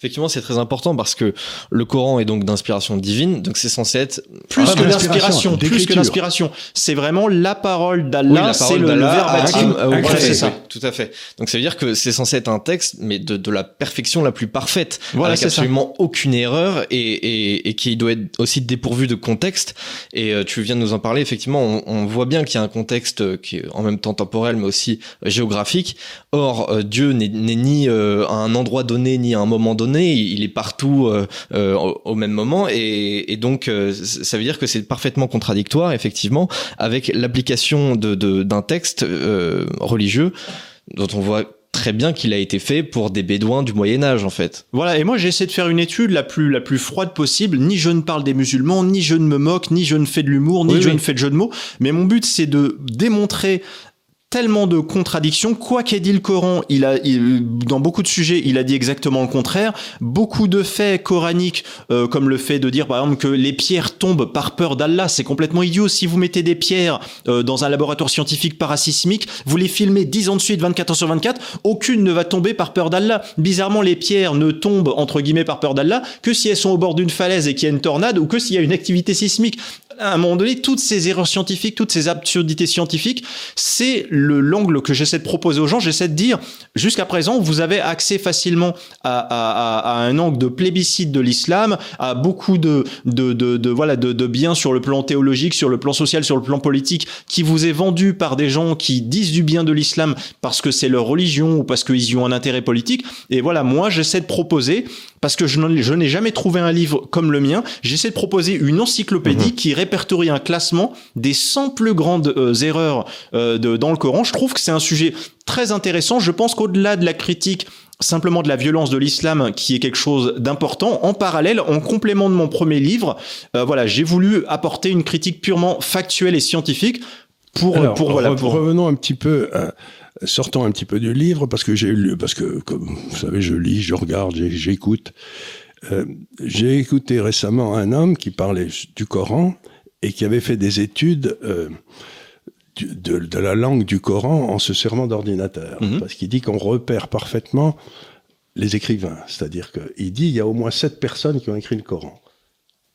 Effectivement, c'est très important parce que le Coran est donc d'inspiration divine, donc c'est censé être plus que l'inspiration, plus que l'inspiration. C'est vraiment la parole d'Allah, c'est le, verbatim. c'est ça. tout à fait. Donc ça veut dire que c'est censé être un texte, mais de, de la perfection la plus parfaite, voilà, avec absolument aucune erreur et, et, et, qui doit être aussi dépourvu de contexte. Et euh, tu viens de nous en parler. Effectivement, on, on voit bien qu'il y a un contexte qui est en même temps temporel, mais aussi géographique. Or, euh, Dieu n'est ni euh, à un endroit donné, ni à un moment donné il est partout euh, euh, au, même moment, et, donc euh, ça veut dire que c'est parfaitement contradictoire, effectivement, avec l'application de, d'un texte religieux dont on voit très bien qu'il a été fait pour des bédouins du Moyen Âge en fait. Voilà, et moi j'essaie de faire une étude la plus la plus froide possible. Ni je ne parle des musulmans, ni je ne me moque, ni je ne fais de l'humour, ni je ne fais de jeu de mots. Mais mon but c'est de démontrer tellement de contradictions. Quoi qu'ait dit le Coran, il a, dans beaucoup de sujets, il a dit exactement le contraire. Beaucoup de faits coraniques, euh, comme le fait de dire par exemple que les pierres tombent par peur d'Allah, c'est complètement idiot. Si vous mettez des pierres euh, dans un laboratoire scientifique parasismique, vous les filmez 10 ans de suite, 24 heures sur 24, aucune ne va tomber par peur d'Allah. Bizarrement, les pierres ne tombent entre guillemets par peur d'Allah que si elles sont au bord d'une falaise et qu'il y a une tornade ou que s'il y a une activité sismique à un moment donné, toutes ces erreurs scientifiques, toutes ces absurdités scientifiques, c'est le l'angle que j'essaie de proposer aux gens. J'essaie de dire, jusqu'à présent, vous avez accès facilement à, un angle de plébiscite de l'islam, à beaucoup de, de, de, de voilà de, de, biens sur le plan théologique, sur le plan social, sur le plan politique, qui vous est vendu par des gens qui disent du bien de l'islam parce que c'est leur religion ou parce qu'ils y ont un intérêt politique. Et voilà, moi, j'essaie de proposer parce que je n'ai jamais trouvé un livre comme le mien. J'essaie de proposer une encyclopédie mhm. qui répertorie un classement des 100 plus grandes euh, erreurs euh, de, dans le Coran. Je trouve que c'est un sujet très intéressant. Je pense qu'au-delà de la critique simplement de la violence de l'islam qui est quelque chose d'important. En parallèle, en complément de mon premier livre, euh, voilà, j'ai voulu apporter une critique purement factuelle et scientifique pour, pour voilà. Pour... Revenons un petit peu. sortons un petit peu du livre parce que j'ai lu, parce que comme vous savez, je lis, je regarde, j'écoute. Euh, j'ai écouté récemment un homme qui parlait du Coran et qui avait fait des études euh, de, la langue du Coran en se servant d'ordinateur. Mhm. Parce qu'il dit qu'on repère parfaitement les écrivains. C'est-à-dire qu'il dit il y a au moins sept personnes qui ont écrit le Coran.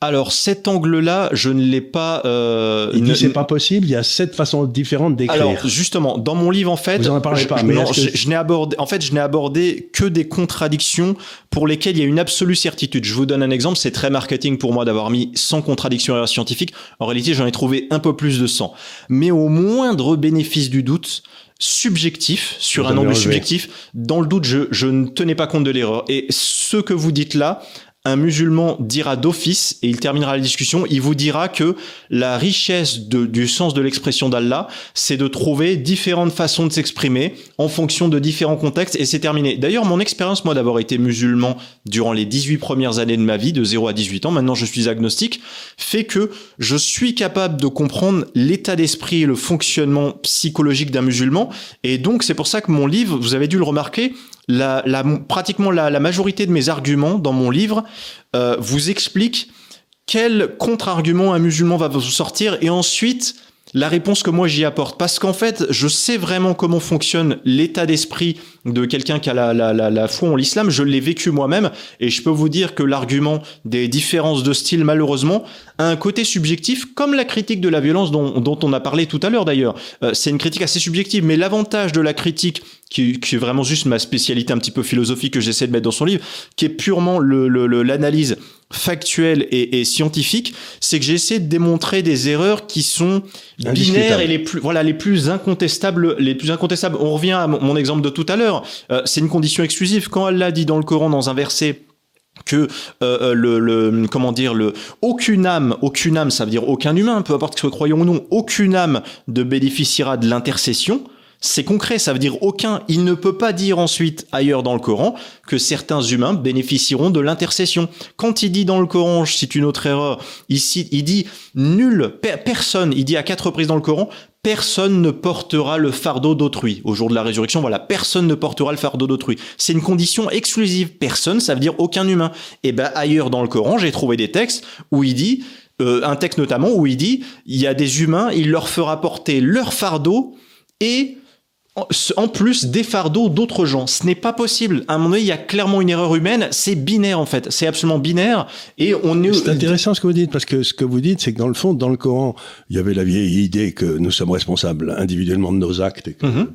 Alors cet angle-là, je ne l'ai pas. Euh, il dit c'est pas possible. Il y a sept façons différentes d'écrire. Alors justement, dans mon livre en fait, vous en parlez pas. Mais non, je, n'ai abordé. En fait, je n'ai abordé que des contradictions pour lesquelles il y a une absolue certitude. Je vous donne un exemple. C'est très marketing pour moi d'avoir mis 100 contradictions scientifiques. En réalité, j'en ai trouvé un peu plus de 100. Mais au moindre bénéfice du doute, subjectif, sur un angle subjectif, dans le doute, je, je ne tenais pas compte de l'erreur. Et ce que vous dites là, un musulman dira d'office, et il terminera la discussion, il vous dira que la richesse du sens de l'expression d'Allah, c'est de trouver différentes façons de s'exprimer en fonction de différents contextes, et c'est terminé. D'ailleurs, mon expérience, moi, d'avoir été musulman durant les 18 premières années de ma vie, de 0 à 18 ans, maintenant je suis agnostique, fait que je suis capable de comprendre l'état d'esprit et le fonctionnement psychologique d'un musulman, et donc c'est pour ça que mon livre, vous avez dû le remarquer, la, pratiquement la, majorité de mes arguments dans mon livre euh, vous explique quel contre-argument un musulman va vous sortir. Et ensuite la réponse que moi j'y apporte. Parce qu'en fait, je sais vraiment comment fonctionne l'état d'esprit de quelqu'un qui a la, la, la, la foi en l'islam. Je l'ai vécu moi-même et je peux vous dire que l'argument des différences de style, malheureusement, a un côté subjectif, comme la critique de la violence dont, dont on a parlé tout à l'heure d'ailleurs. Euh, c'est une critique assez subjective, mais l'avantage de la critique, qui, qui, est vraiment juste ma spécialité un petit peu philosophique que j'essaie de mettre dans son livre, qui est purement l'analyse le, factuelle et, et scientifique, c'est que j'essaie de démontrer des erreurs qui sont binaires et les plus voilà les plus incontestables les plus incontestables. On revient à mon exemple de tout à l'heure. Euh, c'est une condition exclusive quand Allah dit dans le Coran dans un verset que euh, euh, le, le, comment dire le aucune âme aucune âme ça veut dire aucun humain peu importe que ce que croyons ou non aucune âme ne bénéficiera de l'intercession c'est concret, ça veut dire aucun. Il ne peut pas dire ensuite ailleurs dans le Coran que certains humains bénéficieront de l'intercession. Quand il dit dans le Coran, je cite une autre erreur, ici il dit nul, personne, il dit à quatre reprises dans le Coran, personne ne portera le fardeau d'autrui. Au jour de la résurrection, voilà, personne ne portera le fardeau d'autrui. C'est une condition exclusive. Personne, ça veut dire aucun humain. Et ben ailleurs dans le Coran, j'ai trouvé des textes où il dit, euh, un texte notamment où il dit, il y a des humains, il leur fera porter leur fardeau et en plus des fardeaux d'autres gens. Ce n'est pas possible. À un moment donné, il y a clairement une erreur humaine. C'est binaire en fait. C'est absolument binaire. Et on est. C'est intéressant ce que vous dites parce que ce que vous dites, c'est que dans le fond, dans le Coran, il y avait la vieille idée que nous sommes responsables individuellement de nos actes. Et que mm-hmm.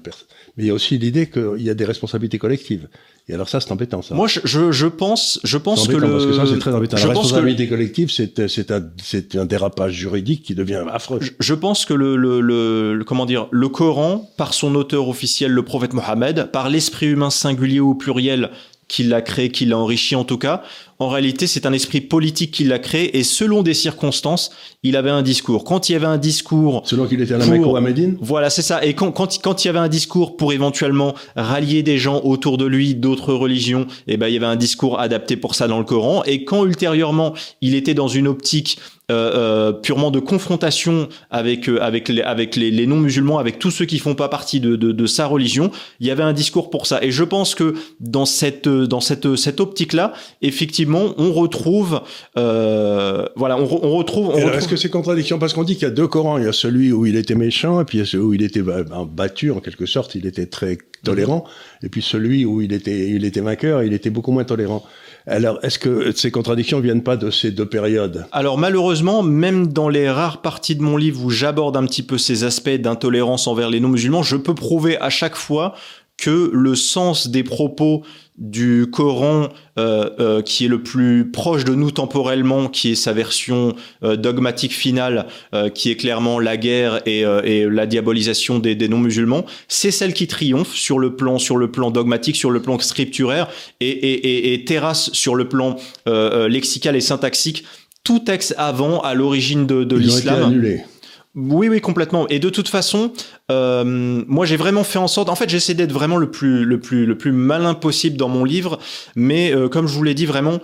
Mais il y a aussi l'idée qu'il y a des responsabilités collectives. Et alors ça, c'est embêtant, ça. Moi, je, je, pense, je pense que le... Parce que ça, c'est très embêtant. La responsabilité collective, c'est, c'est un, c'est un dérapage juridique qui devient affreux. Je, pense que le, le, le, comment dire, le Coran, par son auteur officiel, le prophète Mohammed, par l'esprit humain singulier ou pluriel qu'il l'a créé, qu'il l'a enrichi en tout cas, en réalité, c'est un esprit politique qui l'a créé et selon des circonstances, il avait un discours. Quand il y avait un discours... Selon qu'il était à la ou à Médine Voilà, c'est ça. Et quand, quand, quand, il y avait un discours pour éventuellement rallier des gens autour de lui d'autres religions, eh ben, il y avait un discours adapté pour ça dans le Coran. Et quand ultérieurement, il était dans une optique euh, euh, purement de confrontation avec euh, avec les avec les, les non musulmans, avec tous ceux qui font pas partie de, de, de, sa religion. Il y avait un discours pour ça. Et je pense que dans cette dans cette cette optique là, effectivement, on retrouve euh, voilà, on, on retrouve. On retrouve... Est-ce que c'est contradiction? Parce qu'on dit qu'il y a deux Corans, il y a celui où il était méchant et puis il y a celui où il était battu en quelque sorte, il était très tolérant, et puis celui où il était il était vainqueur, il était beaucoup moins tolérant. Alors, est-ce que ces contradictions viennent pas de ces deux périodes? Alors, malheureusement, même dans les rares parties de mon livre où j'aborde un petit peu ces aspects d'intolérance envers les non-musulmans, je peux prouver à chaque fois que le sens des propos du Coran euh, euh, qui est le plus proche de nous temporellement, qui est sa version euh, dogmatique finale, qui est clairement la guerre et, et la diabolisation des, des non-musulmans, c'est celle qui triomphe sur le plan sur le plan dogmatique, sur le plan scripturaire et, et, et terrasse sur le plan lexical et syntaxique tout texte avant à l'origine de, de l'islam. Oui, oui, complètement. Et de toute façon, euh, moi, j'ai vraiment fait en sorte. En fait, j'essaie d'être vraiment le plus, le plus, le plus malin possible dans mon livre. Mais euh, comme je vous l'ai dit, vraiment,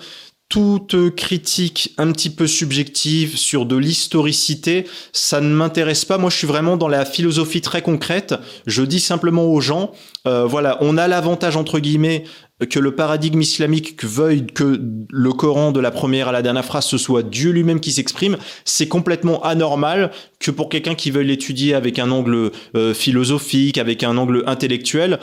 toute critique un petit peu subjective sur de l'historicité, ça ne m'intéresse pas. Moi, je suis vraiment dans la philosophie très concrète. Je dis simplement aux gens, euh, voilà, on a l'avantage entre guillemets que le paradigme islamique veuille que le Coran de la première à la dernière phrase ce soit Dieu lui-même qui s'exprime, c'est complètement anormal que pour quelqu'un qui veuille l'étudier avec un angle euh, philosophique, avec un angle intellectuel,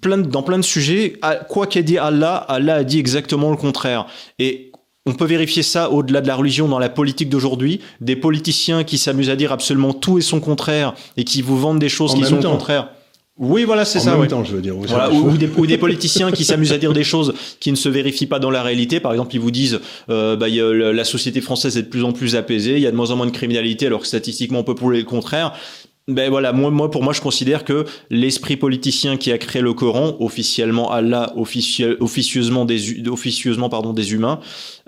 plein de, dans plein de sujets, quoi qu'ait dit Allah, Allah a dit exactement le contraire. Et on peut vérifier ça au-delà de la religion dans la politique d'aujourd'hui. Des politiciens qui s'amusent à dire absolument tout et son contraire et qui vous vendent des choses qui sont le contraire. Oui, voilà, c'est ça. En même temps, je veux dire. Voilà, ou, des, ou, des, politiciens qui s'amusent à dire des choses qui ne se vérifient pas dans la réalité. Par exemple, ils vous disent, euh, bah, y a, la société française est de plus en plus apaisée, il y a de moins en moins de criminalité, alors que statistiquement, on peut prouver le contraire. Ben voilà, moi, moi, pour moi, je considère que l'esprit politicien qui a créé le Coran, officiellement Allah, officieusement des, officieusement pardon des humains,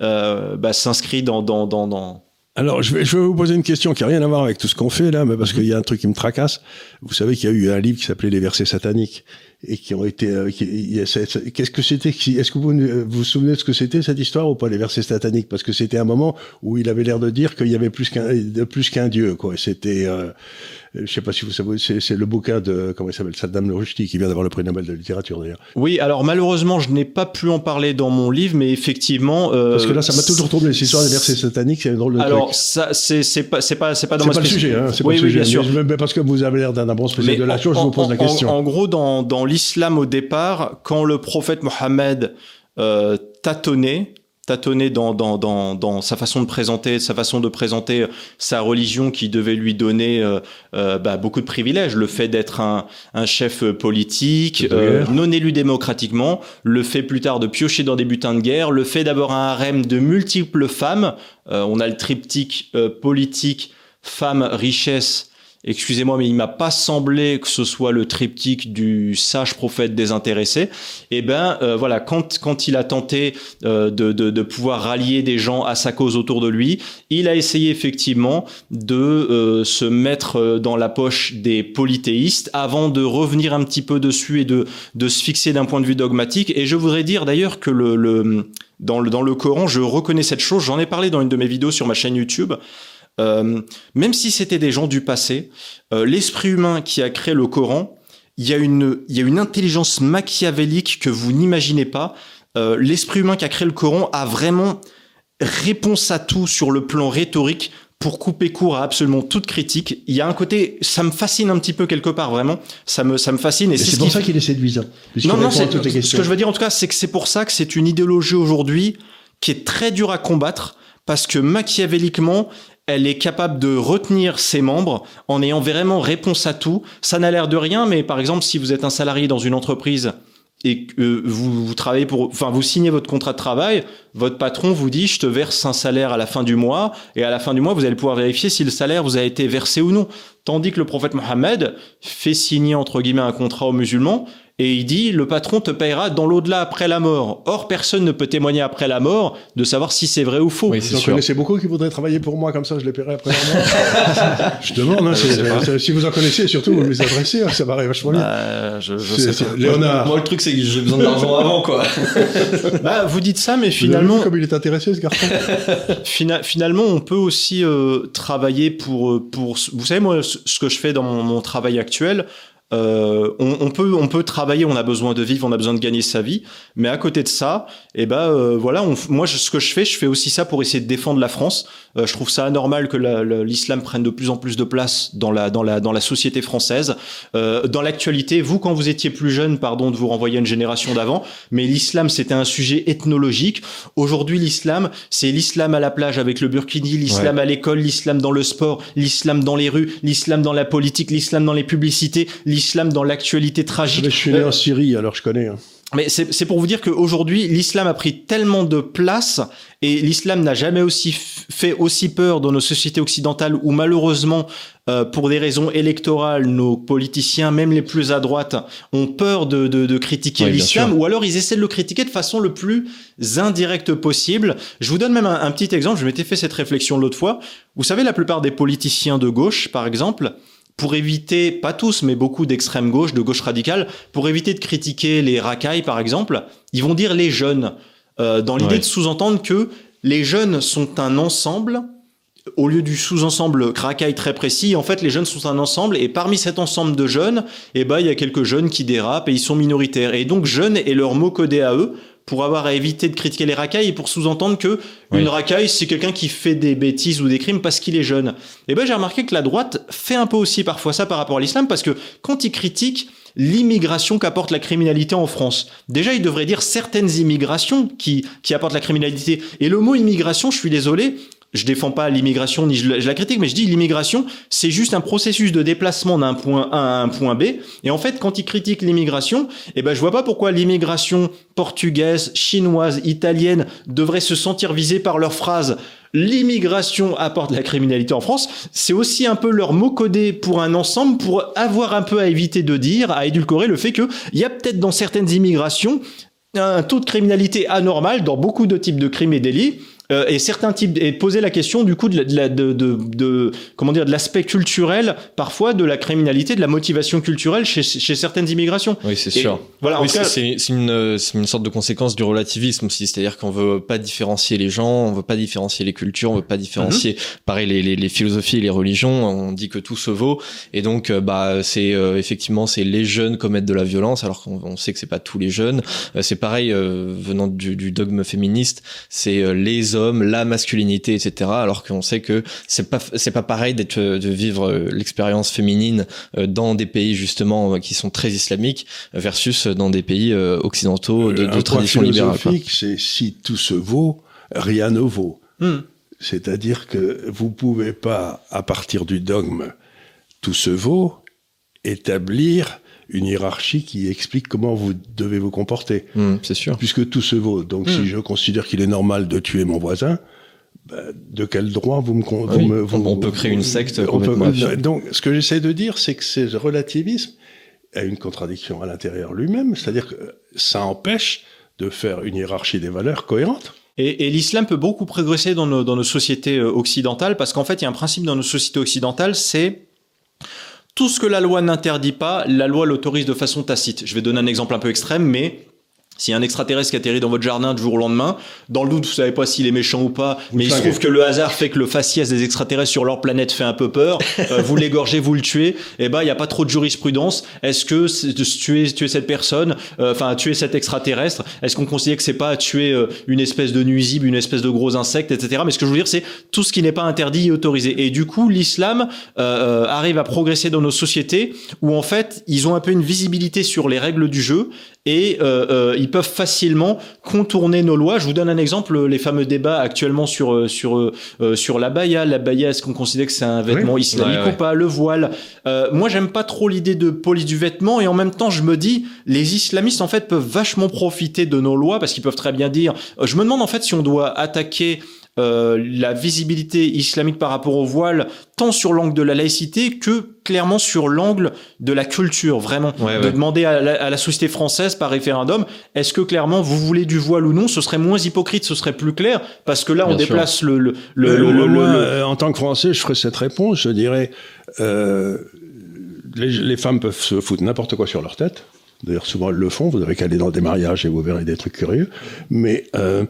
euh, bah, s'inscrit dans, dans, dans, dans alors, je vais, je vais vous poser une question qui a rien à voir avec tout ce qu'on fait là, mais parce qu'il y a un truc qui me tracasse. Vous savez qu'il y a eu un livre qui s'appelait Les versets sataniques et qui ont été. Euh, qu'est-ce que c'était Est-ce que vous vous souvenez de ce que c'était cette histoire ou pas les versets sataniques? Parce que c'était un moment où il avait l'air de dire qu'il y avait plus qu'un plus qu'un dieu, quoi. C'était euh, je sais pas si vous savez, c'est le bouquin de, comment il s'appelle, Saddam Rushdie, qui vient d'avoir le prix Nobel de littérature d'ailleurs. Oui, alors malheureusement, je n'ai pas pu en parler dans mon livre, mais effectivement. Euh, Parce que là, ça m'a toujours troublé, cette histoire des versets sataniques, c'est un drôle de alors, truc. ça, c'est pas, c'est pas, c'est pas dans ma pas le sujet, hein, c'est oui, pas le sujet. Bien sûr. Mais, parce que vous avez l'air d'un bon spécialiste de la chose, je vous pose la question. En, gros, dans, dans l'islam au départ, quand le prophète Mohammed euh, tâtonnait, tâtonner dans, dans, dans, dans, sa façon de présenter, sa façon de présenter sa religion qui devait lui donner euh, euh, bah, beaucoup de privilèges. Le fait d'être un, un, chef politique, euh, non élu démocratiquement, le fait plus tard de piocher dans des butins de guerre, le fait d'avoir un harem de multiples femmes. on a le triptyque politique, femme, richesse excusez-moi, mais il m'a pas semblé que ce soit le triptyque du sage prophète désintéressé. Et eh ben euh, voilà, quand quand il a tenté euh, de, de, de pouvoir rallier des gens à sa cause autour de lui, il a essayé effectivement de euh, se mettre dans la poche des polythéistes avant de revenir un petit peu dessus et de de se fixer d'un point de vue dogmatique. Et je voudrais dire d'ailleurs que le, le dans le dans le Coran, je reconnais cette chose. J'en ai parlé dans une de mes vidéos sur ma chaîne YouTube. Euh, même si c'était des gens du passé, euh, l'esprit humain qui a créé le Coran, il y a une, il y a une intelligence machiavélique que vous n'imaginez pas. Euh, l'esprit humain qui a créé le Coran a vraiment réponse à tout sur le plan rhétorique pour couper court à absolument toute critique. Il y a un côté, ça me fascine un petit peu quelque part, vraiment. Ça me, ça me fascine. Et c'est pour ça qu'il est séduisant. Non, non, ce que je veux dire en tout cas, c'est que c'est pour ça que c'est une idéologie aujourd'hui qui est très dure à combattre parce que machiavéliquement, elle est capable de retenir ses membres en ayant vraiment réponse à tout. Ça n'a l'air de rien, mais par exemple, si vous êtes un salarié dans une entreprise et que vous, vous travaillez pour, enfin, vous signez votre contrat de travail, votre patron vous dit, je te verse un salaire à la fin du mois, et à la fin du mois, vous allez pouvoir vérifier si le salaire vous a été versé ou non. Tandis que le prophète Mohammed fait signer, entre guillemets, un contrat aux musulmans, et il dit le patron te payera dans l'au-delà après la mort. Or, personne ne peut témoigner après la mort de savoir si c'est vrai ou faux. Oui, vous en connaissez beaucoup qui voudraient travailler pour moi comme ça, je les paierai après la mort. je demande, hein, si vous en connaissez, surtout vous les adressez, hein, ça paraît vachement bien. Bah, je, je sais Léonard. Moi, le truc, c'est que j'ai besoin d'argent avant, quoi. bah, vous dites ça, mais finalement. comme il est intéressé, ce garçon. finalement, on peut aussi euh, travailler pour, euh, pour. Vous savez, moi, ce que je fais dans mon travail actuel, euh, on, peut on peut travailler, on a besoin de vivre, on a besoin de gagner sa vie, mais à côté de ça, eh ben euh, voilà, moi ce que je fais, je fais aussi ça pour essayer de défendre la France. Euh, je trouve ça anormal que l'islam prenne de plus en plus de place dans la dans la dans la société française. dans l'actualité, vous quand vous étiez plus jeune, pardon de vous renvoyer à une génération d'avant, mais l'islam c'était un sujet ethnologique. Aujourd'hui, l'islam c'est l'islam à la plage avec le burkini, l'islam à l'école, l'islam dans le sport, l'islam dans les rues, l'islam dans la politique, l'islam dans les publicités, l'islam dans l'actualité tragique. je suis né en Syrie, alors je connais. Hein. Mais c'est pour vous dire qu'aujourd'hui, l'islam a pris tellement de place et l'islam n'a jamais aussi fait aussi peur dans nos sociétés occidentales où malheureusement, euh, pour des raisons électorales, nos politiciens, même les plus à droite, ont peur de, de, de critiquer l'islam ou alors ils essaient de le critiquer de façon le plus indirecte possible. Je vous donne même un, un petit exemple. Je m'étais fait cette réflexion l'autre fois. Vous savez, la plupart des politiciens de gauche, par exemple, pour éviter, pas tous, mais beaucoup d'extrême gauche, de gauche radicale, pour éviter de critiquer les racailles, par exemple, ils vont dire les jeunes, euh, dans l'idée de sous-entendre que les jeunes sont un ensemble, au lieu du sous-ensemble racaille très précis, en fait, les jeunes sont un ensemble, et parmi cet ensemble de jeunes, eh ben, il y a quelques jeunes qui dérapent et ils sont minoritaires. Et donc, jeunes est leur mot codé à eux, pour avoir à éviter de critiquer les racailles et pour sous-entendre que une racaille c'est quelqu'un qui fait des bêtises ou des crimes parce qu'il est jeune. Et ben j'ai remarqué que la droite fait un peu aussi parfois ça par rapport à l'islam parce que quand ils critiquent l'immigration qu'apporte la criminalité en France. Déjà, ils devraient dire certaines immigrations qui, qui apportent la criminalité. Et le mot immigration, je suis désolé, je défends pas l'immigration ni je la, critique, mais je dis l'immigration, c'est juste un processus de déplacement d'un point A à un point B. Et en fait, quand ils critiquent l'immigration, eh ben je vois pas pourquoi l'immigration portugaise, chinoise, italienne devrait se sentir visée par leur phrase l'immigration apporte la criminalité en France, c'est aussi un peu leur mot codé pour un ensemble pour avoir un peu à éviter de dire, à édulcorer le fait qu'il y a peut-être dans certaines immigrations un taux de criminalité anormal dans beaucoup de types de crimes et délits euh, et certains types et poser la question du coup de, de, de, de comment dire de l'aspect culturel parfois de la criminalité de la motivation culturelle chez, chez certaines immigrations. Oui c'est sûr. voilà oui, c'est une, une sorte de conséquence du relativisme aussi. C'est-à-dire qu'on veut pas différencier les gens on veut pas différencier les cultures on veut pas différencier mhm. pareil les, les, les, philosophies et les religions. On dit que tout se vaut. Et donc euh, bah c'est euh, effectivement c'est les jeunes commettent de la violence alors qu'on sait que c'est pas tous les jeunes. C'est pareil venant du, du, dogme féministe c'est les hommes la masculinité, etc. Alors qu'on sait que c'est pas c'est pas pareil d'être de vivre euh, l'expérience féminine euh, dans des pays justement euh, qui sont très islamiques versus dans des pays occidentaux de, de tradition libérale. C'est si tout se vaut, rien ne vaut. Hmm. C'est-à-dire que vous pouvez pas, à partir du dogme, tout se vaut, établir une hiérarchie qui explique comment vous devez vous comporter. Hmm, c'est sûr. Puisque tout se vaut. Donc si hmm. je considère qu'il est normal de tuer mon voisin, bah, de quel droit vous me, On peut créer une secte Donc ce que j'essaie de dire, c'est que ce relativisme a une contradiction à l'intérieur lui-même, c'est-à-dire que ça empêche de faire une hiérarchie des valeurs cohérente. Et, et l'islam peut beaucoup progresser dans nos, dans nos sociétés euh, occidentales parce qu'en fait, il y a un principe dans nos sociétés occidentales, c'est tout ce que la loi n'interdit pas, la loi l'autorise de façon tacite. Je vais donner un exemple un peu extrême, mais si un extraterrestre qui atterrit dans votre jardin du jour au lendemain, dans le doute, vous savez pas s'il est méchant ou pas, mais il se trouve que le hasard fait que le faciès des extraterrestres sur leur planète fait un peu peur. Euh, vous l'égorgez, vous le tuez. Et eh ben, il y a pas trop de jurisprudence. Est-ce que tuer, tuer cette personne, euh, enfin tuer cet extraterrestre, est-ce qu'on considère que c'est pas tuer euh, une espèce de nuisible, une espèce de gros insecte, etc. Mais ce que je veux dire, c'est tout ce qui n'est pas interdit et autorisé. Et du coup, l'islam arrive à progresser dans nos sociétés où en fait, ils ont un peu une visibilité sur les règles du jeu et euh, euh, ils peuvent facilement contourner nos lois. Je vous donne un exemple, les fameux débats actuellement sur euh, sur euh, sur la baya. La baya, est-ce qu'on considère que c'est un vêtement islamique ou pas? Le voile. Euh, moi, j'aime pas trop l'idée de police du vêtement et en même temps, je me dis, les islamistes en fait peuvent vachement profiter de nos lois parce qu'ils peuvent très bien dire. je me demande en fait si on doit attaquer euh, la visibilité islamique par rapport au voile, tant sur l'angle de la laïcité que clairement sur l'angle de la culture, vraiment. de demander à la, société française par référendum, est-ce que clairement vous voulez du voile ou non Ce serait moins hypocrite, ce serait plus clair, parce que là on déplace le... le, euh, en tant que Français, je ferais cette réponse, je dirais, euh, les, les femmes peuvent se foutre n'importe quoi sur leur tête. D'ailleurs, souvent elles le font. Vous avez qu'à aller dans des mariages et vous verrez des trucs curieux. Mais euh,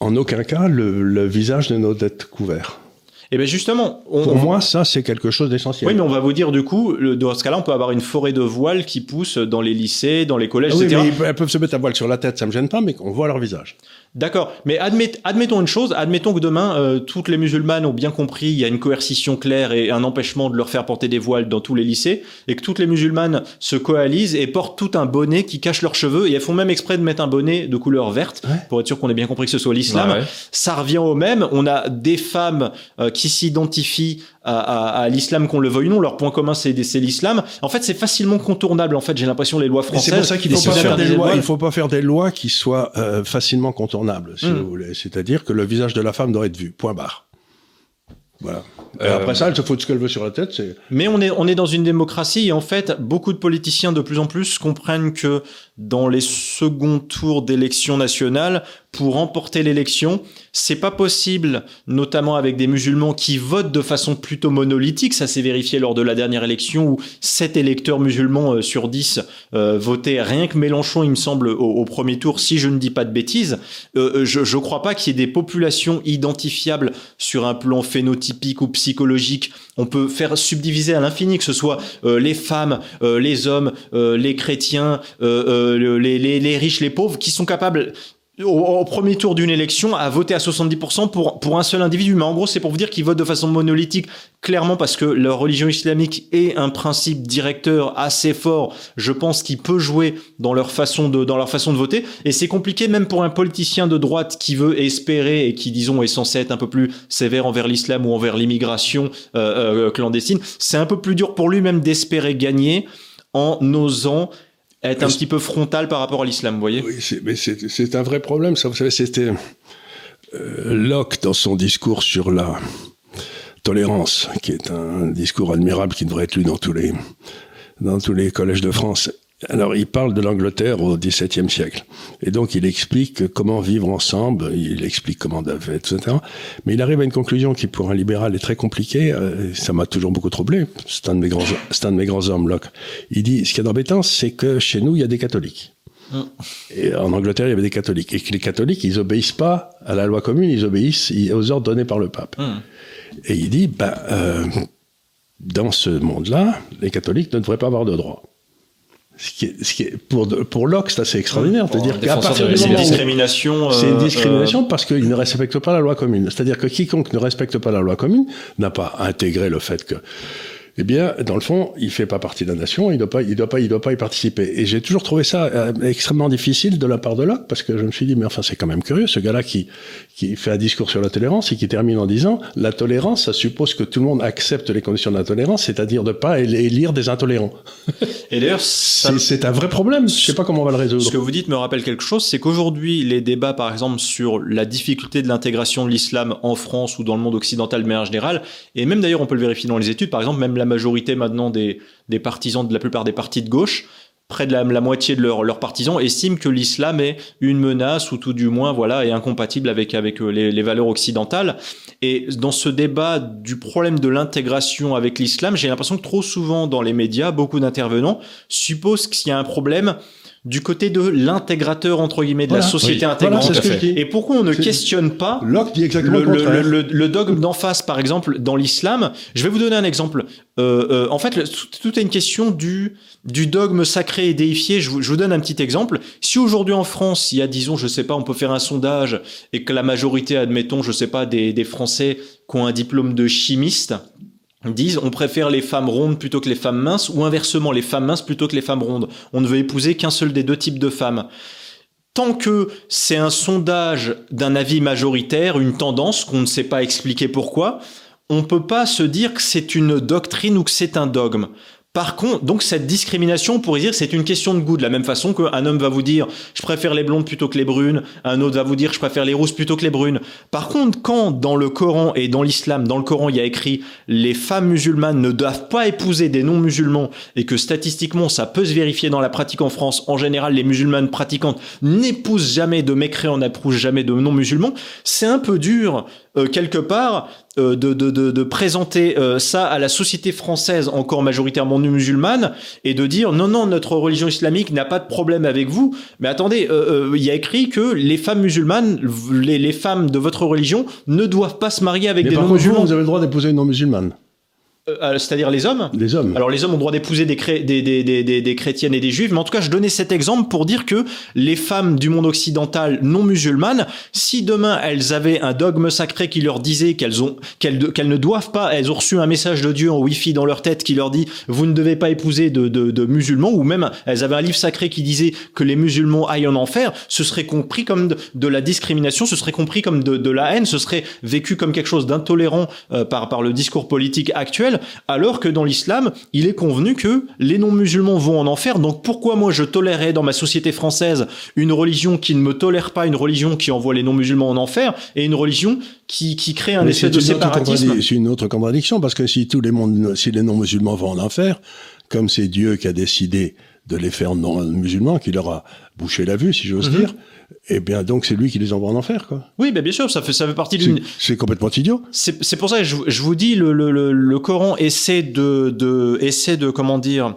en aucun cas, le, visage ne doit être couvert. Et eh bien justement, pour moi, ça c'est quelque chose d'essentiel. Oui, mais on va vous dire du coup, dans ce cas-là, on peut avoir une forêt de voiles qui pousse dans les lycées, dans les collèges, ah etc. elles peuvent se mettre à voile sur la tête, ça me gêne pas, mais qu'on voit leur visage. D'accord, mais admettons une chose, admettons que demain, euh, toutes les musulmanes ont bien compris, il y a une coercition claire et un empêchement de leur faire porter des voiles dans tous les lycées, et que toutes les musulmanes se coalisent et portent tout un bonnet qui cache leurs cheveux, et elles font même exprès de mettre un bonnet de couleur verte, pour être sûr qu'on ait bien compris que ce soit l'islam. Ça revient au même, on a des femmes euh, qui s'identifient à, l'islam qu'on le veuille ou non. Leur point commun, c'est l'islam. En fait, c'est facilement contournable. En fait, j'ai l'impression les lois françaises. C'est pour ça qu'il faut pas faire des lois. Il faut pas faire des lois qui soient euh, facilement contournables, si hmm. vous voulez. C'est-à-dire que le visage de la femme doit être vu. Point barre. Voilà. Et après ça, elle se fout ce qu'elle veut sur la tête. Mais on est, on est dans une démocratie et en fait, beaucoup de politiciens de plus en plus comprennent que dans les seconds tours d'élections nationales, pour remporter l'élection, c'est pas possible, notamment avec des musulmans qui votent de façon plutôt monolithique. Ça s'est vérifié lors de la dernière élection où 7 électeurs musulmans euh, sur 10 euh, votaient rien que Mélenchon, il me semble, au, premier tour, si je ne dis pas de bêtises. Euh, je, je crois pas qu'il y ait des populations identifiables sur un plan phénotypique ou psychologique. On peut faire subdiviser à l'infini, que ce soit les femmes, les hommes, les chrétiens, les, les, riches, les pauvres, qui sont capables au, premier tour d'une élection à voter à 70% pour, pour un seul individu. Mais en gros, c'est pour vous dire qu'ils votent de façon monolithique, clairement parce que leur religion islamique est un principe directeur assez fort, je pense, qui peut jouer dans leur façon de, dans leur façon de voter. Et c'est compliqué même pour un politicien de droite qui veut espérer et qui, disons, est censé être un peu plus sévère envers l'islam ou envers l'immigration euh, euh, clandestine. C'est un peu plus dur pour lui même d'espérer gagner en osant être un petit peu frontal par rapport à l'islam, vous voyez Oui, mais c'est un vrai problème. Ça, vous savez, c'était euh, Locke dans son discours sur la tolérance, qui est un discours admirable qui devrait être lu dans tous les dans tous les collèges de France. Alors, il parle de l'Angleterre au XVIIe siècle. Et donc, il explique comment vivre ensemble, il explique comment d'être, etc. Mais il arrive à une conclusion qui, pour un libéral, est très compliquée. Euh, ça m'a toujours beaucoup troublé. C'est un de mes grands, c'est un de mes grands hommes, Locke. Il dit, ce qui est embêtant, c'est que chez nous, il y a des catholiques. Mm. Et en Angleterre, il y avait des catholiques. Et que les catholiques, ils obéissent pas à la loi commune, ils obéissent aux ordres donnés par le pape. Mm. Et il dit, ben, euh, dans ce monde-là, les catholiques ne devraient pas avoir de droit. Ce qui est, ce qui est, pour, pour Locke, c'est assez extraordinaire. C'est-à-dire qu'à partir du moment discrimination, c'est une euh, discrimination parce qu'il ne respecte pas la loi commune. C'est-à-dire que quiconque ne respecte pas la loi commune n'a pas intégré le fait que eh bien, dans le fond, il fait pas partie de la nation, il doit pas, il doit pas, il doit pas y participer. Et j'ai toujours trouvé ça euh, extrêmement difficile de la part de Locke, parce que je me suis dit, mais enfin, c'est quand même curieux, ce gars-là qui, qui fait un discours sur la tolérance et qui termine en disant, la tolérance, ça suppose que tout le monde accepte les conditions de la tolérance, c'est-à-dire de pas élire des intolérants. Et d'ailleurs, c'est un vrai problème. Je sais pas comment on va le résoudre. Ce que vous dites me rappelle quelque chose, c'est qu'aujourd'hui, les débats, par exemple, sur la difficulté de l'intégration de l'islam en France ou dans le monde occidental de manière générale, et même d'ailleurs, on peut le vérifier dans les études, par exemple, même la majorité maintenant des, des partisans de la plupart des partis de gauche, près de la, moitié de leurs partisans estiment que l'islam est une menace ou tout du moins voilà est incompatible avec avec euh, les, les valeurs occidentales. Et dans ce débat du problème de l'intégration avec l'islam j'ai l'impression que trop souvent dans les médias beaucoup d'intervenants supposent qu'il y a un problème du côté de l'intégrateur entre guillemets de la société intégrante. et pourquoi on ne questionne pas le, dogme d'en face, par exemple, dans l'islam? Je vais vous donner un exemple. Euh, euh, en fait, tout, est une question du du dogme sacré et déifié. Je vous, donne un petit exemple. Si aujourd'hui en France, il y a, disons, je sais pas, on peut faire un sondage et que la majorité, admettons, je sais pas, des, des Français qui ont un diplôme de chimiste, disent on préfère les femmes rondes plutôt que les femmes minces ou inversement les femmes minces plutôt que les femmes rondes. On ne veut épouser qu'un seul des deux types de femmes. Tant que c'est un sondage d'un avis majoritaire, une tendance qu'on ne sait pas expliquer pourquoi, on ne peut pas se dire que c'est une doctrine ou que c'est un dogme. Par contre, donc cette discrimination, on pourrait dire c'est une question de goût. De la même façon qu'un homme va vous dire je préfère les blondes plutôt que les brunes, un autre va vous dire je préfère les rousses plutôt que les brunes. Par contre, quand dans le Coran et dans l'islam, dans le Coran, il y a écrit les femmes musulmanes ne doivent pas épouser des non-musulmans et que statistiquement ça peut se vérifier dans la pratique en France, en général les musulmanes pratiquantes n'épousent jamais de mécréants, n'épousent jamais de non-musulmans, c'est un peu dur euh, quelque part de, de, de, de, présenter euh, ça à la société française encore majoritairement musulmane et de dire non non notre religion islamique n'a pas de problème avec vous. Mais attendez il y a écrit que les femmes musulmanes les, les, femmes de votre religion ne doivent pas se marier avec des non musulmans. vous avez le droit d'épouser une non musulmane euh, c'est-à-dire les hommes Les hommes. Alors les hommes ont le droit d'épouser des, des, des, des, des, chrétiennes et des juifs, mais en tout cas je donnais cet exemple pour dire que les femmes du monde occidental non musulmanes, si demain elles avaient un dogme sacré qui leur disait qu'elles ont qu'elles qu'elles ne doivent pas, elles ont reçu un message de Dieu en wifi dans leur tête qui leur dit vous ne devez pas épouser de, de, de musulmans, ou même elles avaient un livre sacré qui disait que les musulmans aillent en enfer, ce serait compris comme de, la discrimination, ce serait compris comme de, de, la haine, ce serait vécu comme quelque chose d'intolérant euh, par, par le discours politique actuel alors que dans l'islam, il est convenu que les non-musulmans vont en enfer. Donc pourquoi moi je tolérerais dans ma société française une religion qui ne me tolère pas, une religion qui envoie les non-musulmans en enfer, et une religion qui, qui crée un effet de séparatisme? C'est une autre contradiction, parce que si tous les, si les non-musulmans vont en enfer, comme c'est Dieu qui a décidé de les faire non-musulmans, qui leur a bouché la vue, si j'ose mhm. dire, eh bien, donc, c'est lui qui les envoie en enfer, quoi. Oui, bien sûr, ça fait, ça fait partie d'une. C'est complètement idiot. C'est pour ça que je, je, vous dis, le, le, le, Coran essaie de, de, essaie de, comment dire,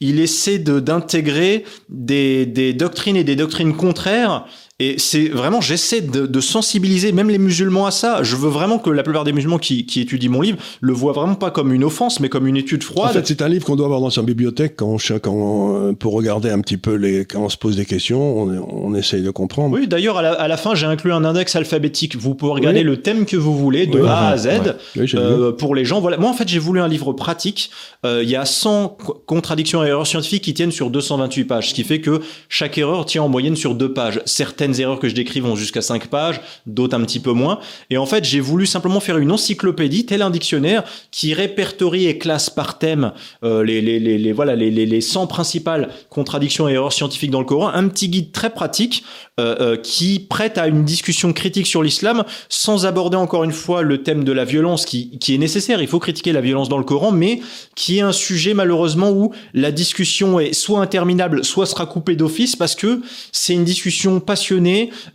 il essaie de d'intégrer des, des doctrines et des doctrines contraires et c'est vraiment, j'essaie de, de, sensibiliser même les musulmans à ça. Je veux vraiment que la plupart des musulmans qui, qui, étudient mon livre le voient vraiment pas comme une offense, mais comme une étude froide. En fait, c'est un livre qu'on doit avoir dans sa bibliothèque quand, quand, pour regarder un petit peu les, quand on se pose des questions, on, on essaye de comprendre. Oui, d'ailleurs, à la, à la fin, j'ai inclus un index alphabétique. Vous pouvez regarder le thème que vous voulez, de A à Z, euh, pour les gens. Voilà. Moi, en fait, j'ai voulu un livre pratique. Euh, il y a 100 contradictions et erreurs scientifiques qui tiennent sur 228 pages, ce qui fait que chaque erreur tient en moyenne sur deux pages. Certaines certaines erreurs que je décris vont jusqu'à 5 pages, d'autres un petit peu moins. Et en fait, j'ai voulu simplement faire une encyclopédie, tel un dictionnaire, qui répertorie et classe par thème euh, les, voilà, les, les, les 100 principales contradictions et erreurs scientifiques dans le Coran. Un petit guide très pratique euh, euh, qui prête à une discussion critique sur l'islam, sans aborder encore une fois le thème de la violence qui, qui est nécessaire. Il faut critiquer la violence dans le Coran, mais qui est un sujet malheureusement où la discussion est soit interminable, soit sera coupée d'office, parce que c'est une discussion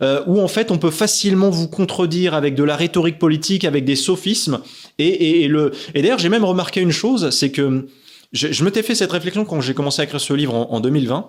euh, où en fait on peut facilement vous contredire avec de la rhétorique politique, avec des sophismes. Et d'ailleurs j'ai même remarqué une chose, c'est que je, je m'étais fait cette réflexion quand j'ai commencé à écrire ce livre en, 2020.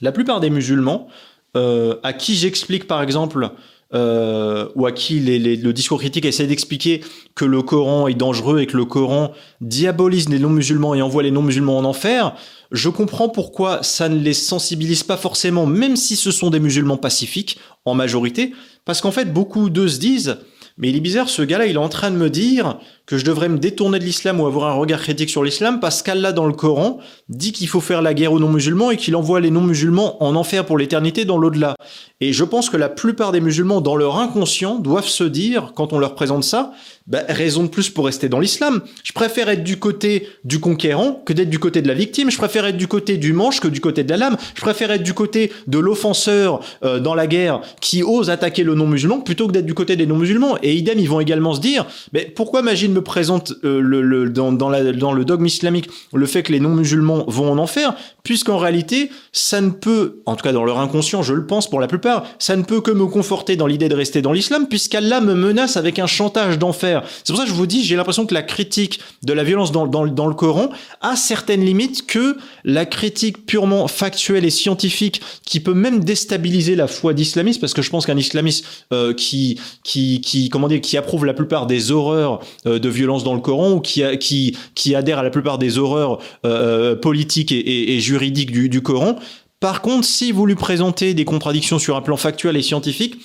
La plupart des musulmans euh, à qui j'explique par exemple euh, ou à qui le discours critique essaie d'expliquer que le Coran est dangereux et que le Coran diabolise les non-musulmans et envoie les non-musulmans en enfer, je comprends pourquoi ça ne les sensibilise pas forcément, même si ce sont des musulmans pacifiques, en majorité, parce qu'en fait, beaucoup d'eux se disent, mais il est bizarre, ce gars-là, il est en train de me dire que je devrais me détourner de l'islam ou avoir un regard critique sur l'islam parce qu'Allah dans le Coran dit qu'il faut faire la guerre aux non-musulmans et qu'il envoie les non-musulmans en enfer pour l'éternité dans l'au-delà. Et je pense que la plupart des musulmans, dans leur inconscient, doivent se dire, quand on leur présente ça, bah, raison de plus pour rester dans l'islam. Je préfère être du côté du conquérant que d'être du côté de la victime. Je préfère être du côté du manche que du côté de la lame. Je préfère être du côté de l'offenseur euh, dans la guerre qui ose attaquer le non-musulman plutôt que d'être du côté des non-musulmans. Et idem, ils vont également se dire, mais pourquoi Magine présente euh, dans, le dogme islamique le fait que les non-musulmans vont en enfer, puisqu'en réalité, ça ne peut, en tout cas dans leur inconscient, je le pense pour la plupart, ça ne peut que me conforter dans l'idée de rester dans l'islam, puisqu'Allah me menace avec un chantage d'enfer. C'est pour ça que je vous dis, j'ai l'impression que la critique de la violence dans, le Coran a certaines limites que la critique purement factuelle et scientifique, qui peut même déstabiliser la foi d'islamistes, parce que je pense qu'un islamiste euh, qui, qui, qui, comment dire, qui approuve la plupart des horreurs euh, de violence dans le Coran ou qui, qui, qui adhère à la plupart des horreurs euh, politiques et, et, et juridiques du, du Coran, par contre, si vous lui présentez des contradictions sur un plan factuel et scientifique,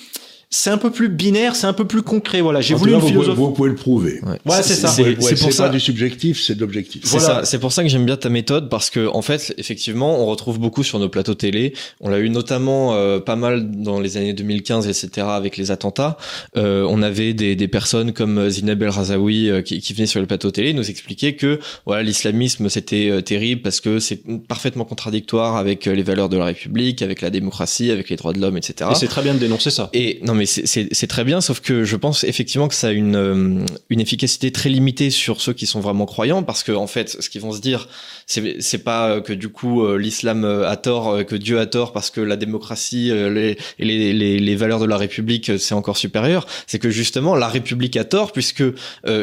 c'est un peu plus binaire, c'est un peu plus concret. Voilà, j'ai voulu une vous, philosophie. Vous pouvez le prouver. Voilà, c'est ça. C'est pour ça du subjectif, c'est de l'objectif. C'est ça. C'est pour ça que j'aime bien ta méthode parce que en fait, effectivement, on retrouve beaucoup sur nos plateaux télé. On l'a eu notamment euh, pas mal dans les années 2015, etc. avec les attentats. Euh, on avait des, des, personnes comme Zineb El Razaoui euh, qui, qui venaient sur le plateau télé nous expliquer que voilà l'islamisme c'était euh, terrible parce que c'est parfaitement contradictoire avec les valeurs de la République, avec la démocratie, avec les droits de l'homme, etc. Et c'est très bien de dénoncer ça. Et non mais c'est très bien, sauf que je pense effectivement que ça a une, euh, une efficacité très limitée sur ceux qui sont vraiment croyants, parce que en fait, ce qu'ils vont se dire, c'est pas que du coup euh, l'islam a tort, euh, que Dieu a tort, parce que la démocratie les, les, les, les, valeurs de la République c'est encore supérieur. C'est que justement la République a tort, puisque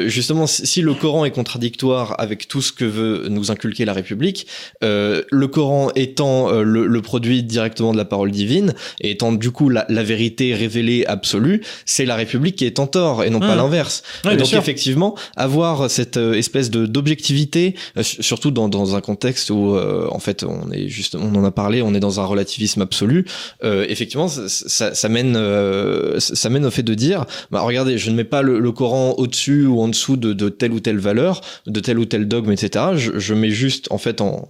justement si le Coran est contradictoire avec tout ce que veut nous inculquer la République, le Coran étant le, le, produit directement de la parole divine et étant du coup la, la vérité révélée absolue, c'est la République qui est en tort et non pas mmh. l'inverse. donc effectivement, avoir cette euh, espèce de d'objectivité, euh, surtout dans, dans un contexte où euh, en fait on est juste, on en a parlé, on est dans un relativisme absolu. effectivement, ça, ça, mène ça mène au fait de dire, bah regardez, je ne mets pas le, Coran au-dessus ou en dessous de, de, telle ou telle valeur, de tel ou tel dogme, etc. Je, je mets juste en fait en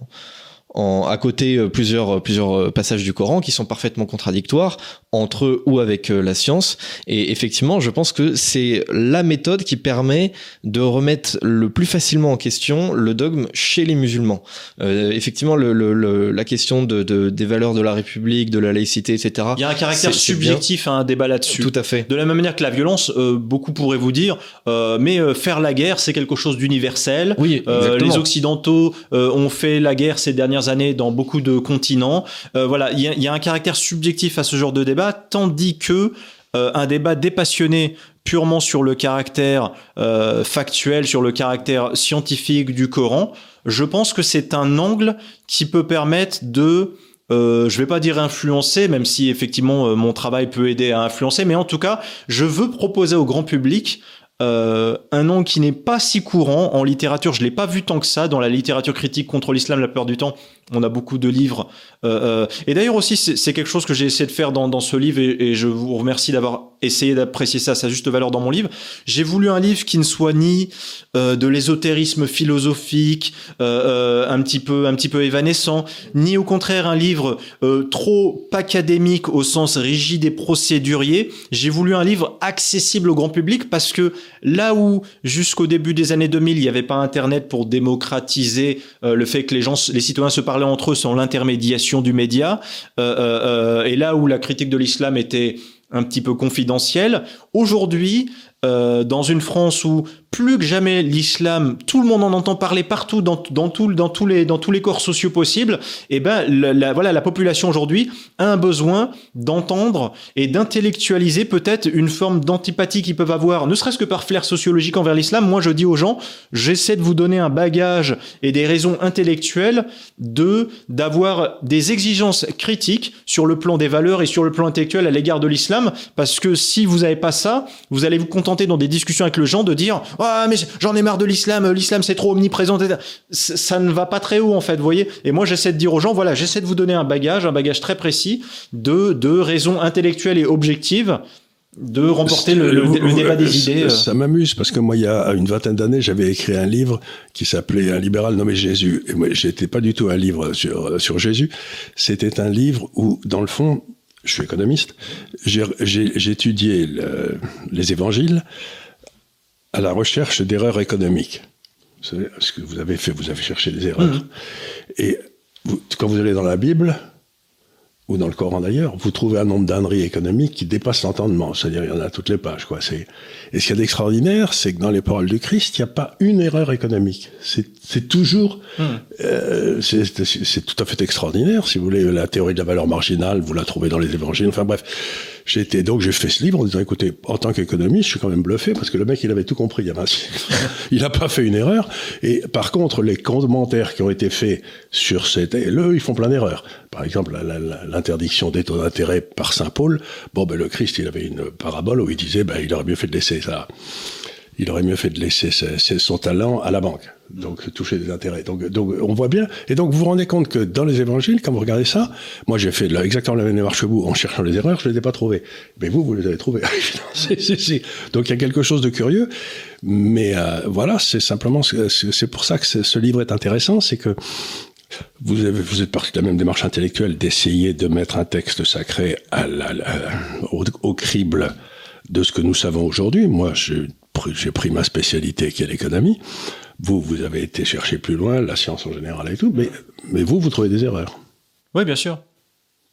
en, à côté euh, plusieurs, euh, plusieurs euh, passages du Coran qui sont parfaitement contradictoires entre eux ou avec la science. Et effectivement, je pense que c'est la méthode qui permet de remettre le plus facilement en question le dogme chez les musulmans. Euh, effectivement, le, le, la question de, de, des valeurs de la République, de la laïcité, etc. Il y a un caractère subjectif à un débat là-dessus. Tout à fait. De la même manière que la violence, euh, beaucoup pourraient vous dire, euh, mais faire la guerre, c'est quelque chose d'universel. Oui, les Occidentaux ont fait la guerre ces dernières années dans beaucoup de continents. Euh, voilà, il y, a, un caractère subjectif à ce genre de débat, tandis que euh, un débat dépassionné purement sur le caractère euh, factuel, sur le caractère scientifique du Coran, je pense que c'est un angle qui peut permettre de euh, je vais pas dire influencer, même si effectivement mon travail peut aider à influencer, mais en tout cas, je veux proposer au grand public euh, un nom qui n'est pas si courant en littérature. Je l'ai pas vu tant que ça dans la littérature critique contre l'islam la plupart du temps. On a beaucoup de livres. Euh, euh, et d'ailleurs aussi, c'est quelque chose que j'ai essayé de faire dans, ce livre et, je vous remercie d'avoir essayé d'apprécier ça sa juste valeur dans mon livre. J'ai voulu un livre qui ne soit ni euh, de l'ésotérisme philosophique, un petit peu un petit peu évanescent, ni au contraire un livre trop académique au sens rigide et procédurier. J'ai voulu un livre accessible au grand public parce que là où jusqu'au début des années 2000, il n'y avait pas Internet pour démocratiser le fait que les gens, les citoyens se entre eux sans l'intermédiation du média. Euh, euh, euh, et là où la critique de l'islam était un petit peu confidentielle, aujourd'hui, dans une France où plus que jamais l'islam, tout le monde en entend parler partout dans, tous les corps sociaux possibles, et eh ben la, voilà, la population aujourd'hui a un besoin d'entendre et d'intellectualiser peut-être une forme d'antipathie qu'ils peuvent avoir, ne serait-ce que par flair sociologique envers l'islam. Moi, je dis aux gens, j'essaie de vous donner un bagage et des raisons intellectuelles de d'avoir des exigences critiques sur le plan des valeurs et sur le plan intellectuel à l'égard de l'islam, parce que si vous n'avez pas ça, vous allez vous contenter dans des discussions avec le gens de dire ah mais j'en ai marre de l'islam, l'islam c'est trop omniprésent. Ça ne va pas très haut en fait, vous voyez. Et moi j'essaie de dire aux gens, voilà, j'essaie de vous donner un bagage, un bagage très précis de de raisons intellectuelles et objectives de remporter le, le, débat des idées. Euh. Ça m'amuse parce que moi, il y a une vingtaine d'années, j'avais écrit un livre qui s'appelait Un libéral nommé Jésus. Et moi, j'étais pas du tout un livre sur, sur Jésus. C'était un livre où, dans le fond, je suis économiste, j'ai étudié le, les évangiles à la recherche d'erreurs économiques. ce que vous avez fait, vous avez cherché des erreurs. Mmh. Et quand vous allez dans la Bible, ou dans le Coran d'ailleurs, vous trouvez un nombre d'âneries économiques qui dépasse l'entendement. C'est-à-dire, il y en a toutes les pages, quoi. C'est, et ce qu'il y a d'extraordinaire, c'est que dans les paroles du Christ, il n'y a pas une erreur économique. C'est, toujours, hmm. euh, c'est, c'est tout à fait extraordinaire. Si vous voulez, la théorie de la valeur marginale, vous la trouvez dans les évangiles. Enfin bref. Donc j'ai fait ce livre en disant, écoutez, en tant qu'économiste, je suis quand même bluffé parce que le mec, il avait tout compris. Il n'a pas fait une erreur. Et par contre, les commentaires qui ont été faits sur cette, eux, ils font plein d'erreurs. Par exemple, l'interdiction des taux d'intérêt par Saint Paul. Bon, ben, le Christ, il avait une parabole où il disait, ben, il aurait mieux fait de laisser ça il aurait mieux fait de laisser son talent à la banque, donc toucher des intérêts. Donc, on voit bien. Et donc vous vous rendez compte que dans les évangiles, quand vous regardez ça, moi j'ai fait exactement la même démarche que vous en cherchant les erreurs, je ne les ai pas trouvées. Mais vous, vous les avez trouvées. donc il y a quelque chose de curieux. Mais euh, voilà, c'est simplement, c'est pour ça que ce livre est intéressant, c'est que vous, avez, êtes parti de la même démarche intellectuelle d'essayer de mettre un texte sacré au, crible de ce que nous savons aujourd'hui. Moi, j'ai pris ma spécialité qui est l'économie. Vous, vous avez été chercher plus loin, la science en général et tout, mais, mais vous, vous trouvez des erreurs. Oui, bien sûr.